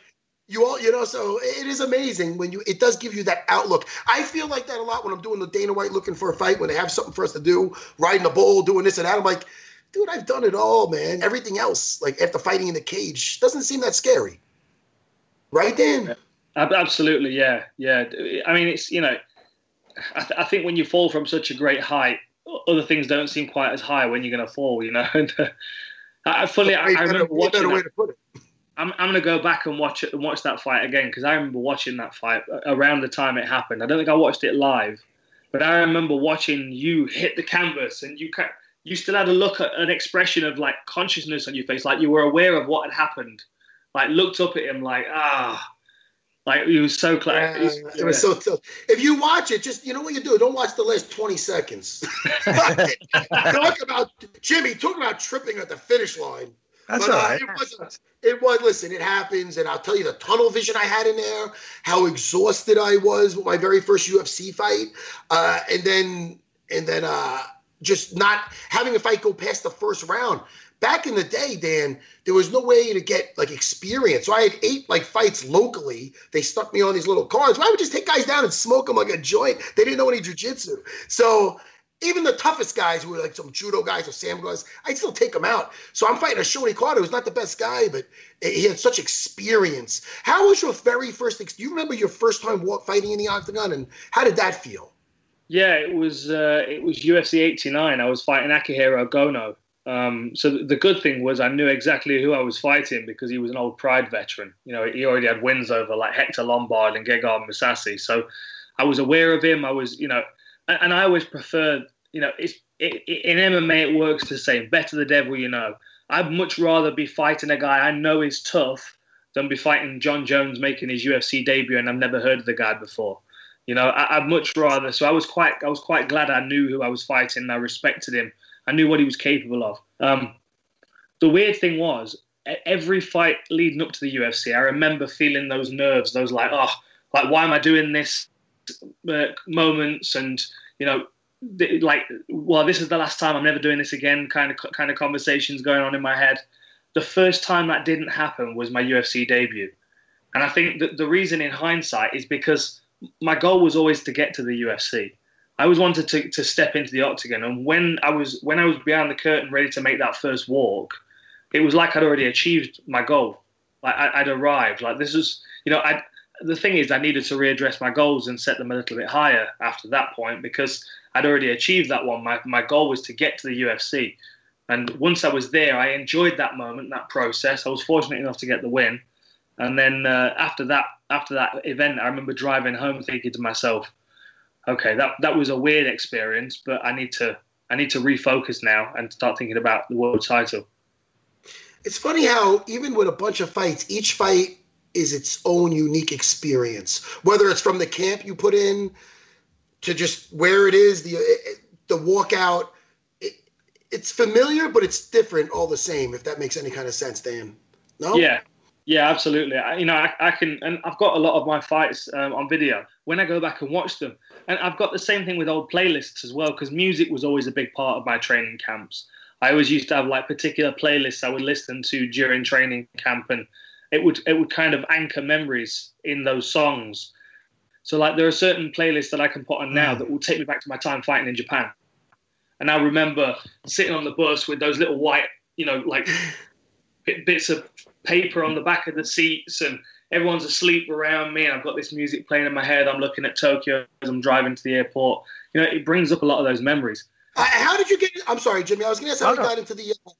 you all, you know, so it is amazing when you, it does give you that outlook. I feel like that a lot when I'm doing the Dana White looking for a fight, when they have something for us to do, riding the bull, doing this and that. I'm like, dude, I've done it all, man. Everything else, like after fighting in the cage, doesn't seem that scary. Right, Dan? Absolutely, yeah, yeah. I mean, it's you know, I, th- I think when you fall from such a great height, other things don't seem quite as high when you're going to fall. You know, and uh, I, fully, I, I better- remember way watching. better way to put it. I'm, I'm going to go back and watch it and watch that fight again because I remember watching that fight around the time it happened. I don't think I watched it live, but I remember watching you hit the canvas and you ca- you still had a look at an expression of like consciousness on your face, like you were aware of what had happened. Like looked up at him, like ah, like he was so close. Yeah, it was so tough. If you watch it, just you know what you do. Don't watch the last twenty seconds. talk about Jimmy. Talk about tripping at the finish line. That's But, all uh, it was. It was. Listen, it happens, and I'll tell you the tunnel vision I had in there, how exhausted I was with my very first UFC fight, uh, and then and then uh, just not having a fight go past the first round. Back in the day, Dan, there was no way to get like experience. So I had eight like fights locally. They stuck me on these little cards. Well, I would just take guys down and smoke them like a joint. They didn't know any jujitsu. So even the toughest guys who are like some judo guys or Sam guys, I'd still take them out. So I'm fighting a Shonie Carter who's not the best guy, but he had such experience. How was your very first? Do you remember your first time fighting in the octagon, and how did that feel? Yeah, it was uh, it was UFC 89. I was fighting Akihiro Gono. Um, so the good thing was I knew exactly who I was fighting because he was an old Pride veteran. You know, he already had wins over like Hector Lombard and Gegard Mousasi. So I was aware of him. I was, you know, and I always prefer, you know, it's it, in MMA it works the same. Better the devil you know. I'd much rather be fighting a guy I know is tough than be fighting Jon Jones making his UFC debut and I've never heard of the guy before. You know, I, would much rather. So I was quite, I was quite glad I knew who I was fighting. and I respected him. I knew what he was capable of. Um, the weird thing was, every fight leading up to the UFC, I remember feeling those nerves, those like, oh, like why am I doing this? Uh, moments and you know like well this is the last time i'm never doing this again kind of kind of conversations going on in my head. The first time that didn't happen was my ufc debut. And i think that the reason in hindsight is because my goal was always to get to the ufc i always wanted to, to step into the octagon. And when i was when i was behind the curtain ready to make that first walk it was like i'd already achieved my goal. Like I, would arrived. Like this was you know i the thing is, I needed to readdress my goals and set them a little bit higher after that point because I'd already achieved that one. My, my goal was to get to the UFC. And once I was there, I enjoyed that moment, that process. I was fortunate enough to get the win. And then uh, after that, after that event, I remember driving home thinking to myself, "Okay, that that was a weird experience, but I need to I need to refocus now and start thinking about the world title." It's funny how even with a bunch of fights, each fight is its own unique experience. Whether it's from the camp you put in to just where it is, the the walkout, it, it's familiar, but it's different all the same. If that makes any kind of sense, Dan. No. Yeah. Yeah, absolutely. I, you know, I, I, can, and I've got a lot of my fights um, on video. When I go back and watch them, and I've got the same thing with old playlists as well, because music was always a big part of my training camps. I always used to have like particular playlists I would listen to during training camp, and it would it would kind of anchor memories in those songs. So like there are certain playlists that I can put on now mm. that will take me back to my time fighting in Japan. And I remember sitting on the bus with those little white, you know, like bits of paper on the back of the seats and everyone's asleep around me and I've got this music playing in my head. I'm looking at Tokyo as I'm driving to the airport. You know, it brings up a lot of those memories. Uh, how did you get? I'm sorry, Jimmy. I was going to ask how you got into the uh,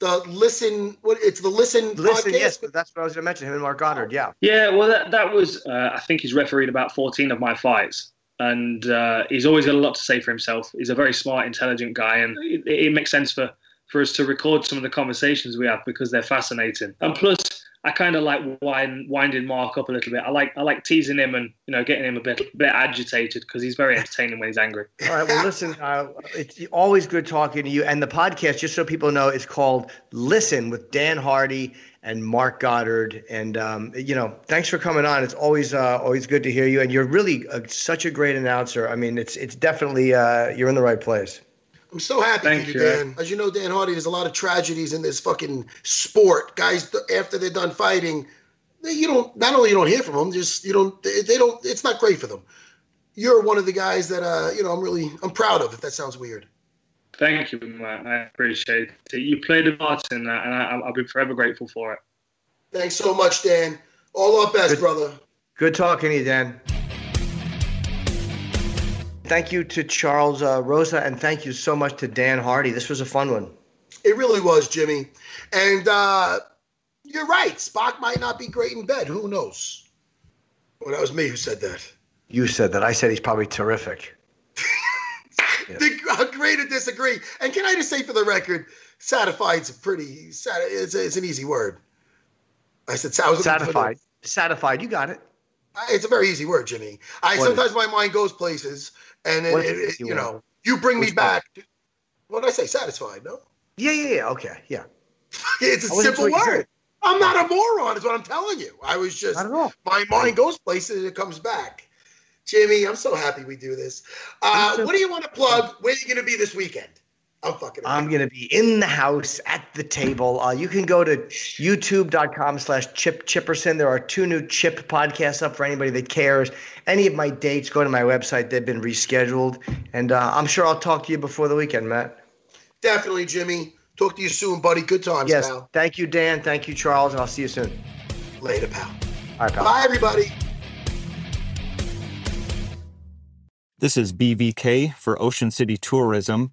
the listen what it's the listen listen podcast. yes that's what i was going to mention him and Marc Goddard yeah. Yeah well that, that was uh, i think he's refereed about 14 of my fights and uh, he's always got a lot to say for himself. He's a very smart intelligent guy and it, it makes sense for for us to record some of the conversations we have because they're fascinating. And plus I kind of like wind, winding Marc up a little bit. I like I like teasing him and you know getting him a bit a bit agitated because he's very entertaining when he's angry. All right, well listen, uh, it's always good talking to you. And the podcast, just so people know, is called Listen with Dan Hardy and Marc Goddard. And um, you know, thanks for coming on. It's always uh, always good to hear you. And you're really a, such a great announcer. I mean, it's it's definitely uh, you're in the right place. I'm so happy Thank for you, Dan. As you know, Dan Hardy, there's a lot of tragedies in this fucking sport. Guys, after they're done fighting, you don't. Not only you don't hear from them, just you don't. They, they don't. It's not great for them. You're one of the guys that uh, you know. I'm really. I'm proud of. If that sounds weird. Thank you, Matt. I appreciate it. You played a part in that, and I, will be forever grateful for it. Thanks so much, Dan. All our best, good, brother. Good talking to you, Dan thank you to Charles uh, Rosa, and thank you so much to Dan Hardy. This was a fun one. It really was, Jimmy. And uh, you're right. Spock might not be great in bed. Who knows? Well, that was me who said that. You said that. I said he's probably terrific. yeah. Agree to disagree. And can I just say for the record, satisfied's a pretty, it's, a, it's an easy word. I said satisfied. Satisfied. You got it. It's a very easy word, Jimmy. I what sometimes my mind goes places, and it, it, it, you know, you bring Which me back. What did I say? Satisfied? No. Yeah, yeah, yeah. Okay, yeah. it's a simple word. I'm not a moron, is what I'm telling you. I was just my mind goes places and it comes back. Jimmy, I'm so happy we do this. Uh, what do you want to plug? Where are you going to be this weekend? I'm fucking. I'm going to be in the house at the table. Uh, you can go to youtube.com slash Chip Chipperson. There are two new Chip podcasts up for anybody that cares. Any of my dates, go to my website. They've been rescheduled. And uh, I'm sure I'll talk to you before the weekend, Matt. Definitely, Jimmy. Talk to you soon, buddy. Good times, yes. pal. Thank you, Dan. Thank you, Charles. And I'll see you soon. Later, pal. All right, pal. Bye, everybody. This is BVK for Ocean City Tourism,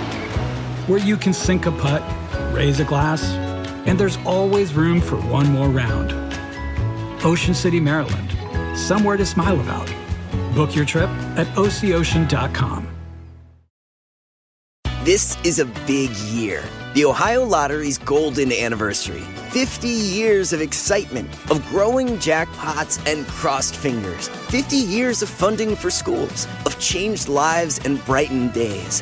where you can sink a putt, raise a glass, and there's always room for one more round. Ocean City, Maryland, somewhere to smile about. Book your trip at ococean.com. This is a big year. The Ohio Lottery's golden anniversary. 50 years of excitement, of growing jackpots and crossed fingers. 50 years of funding for schools, of changed lives and brightened days.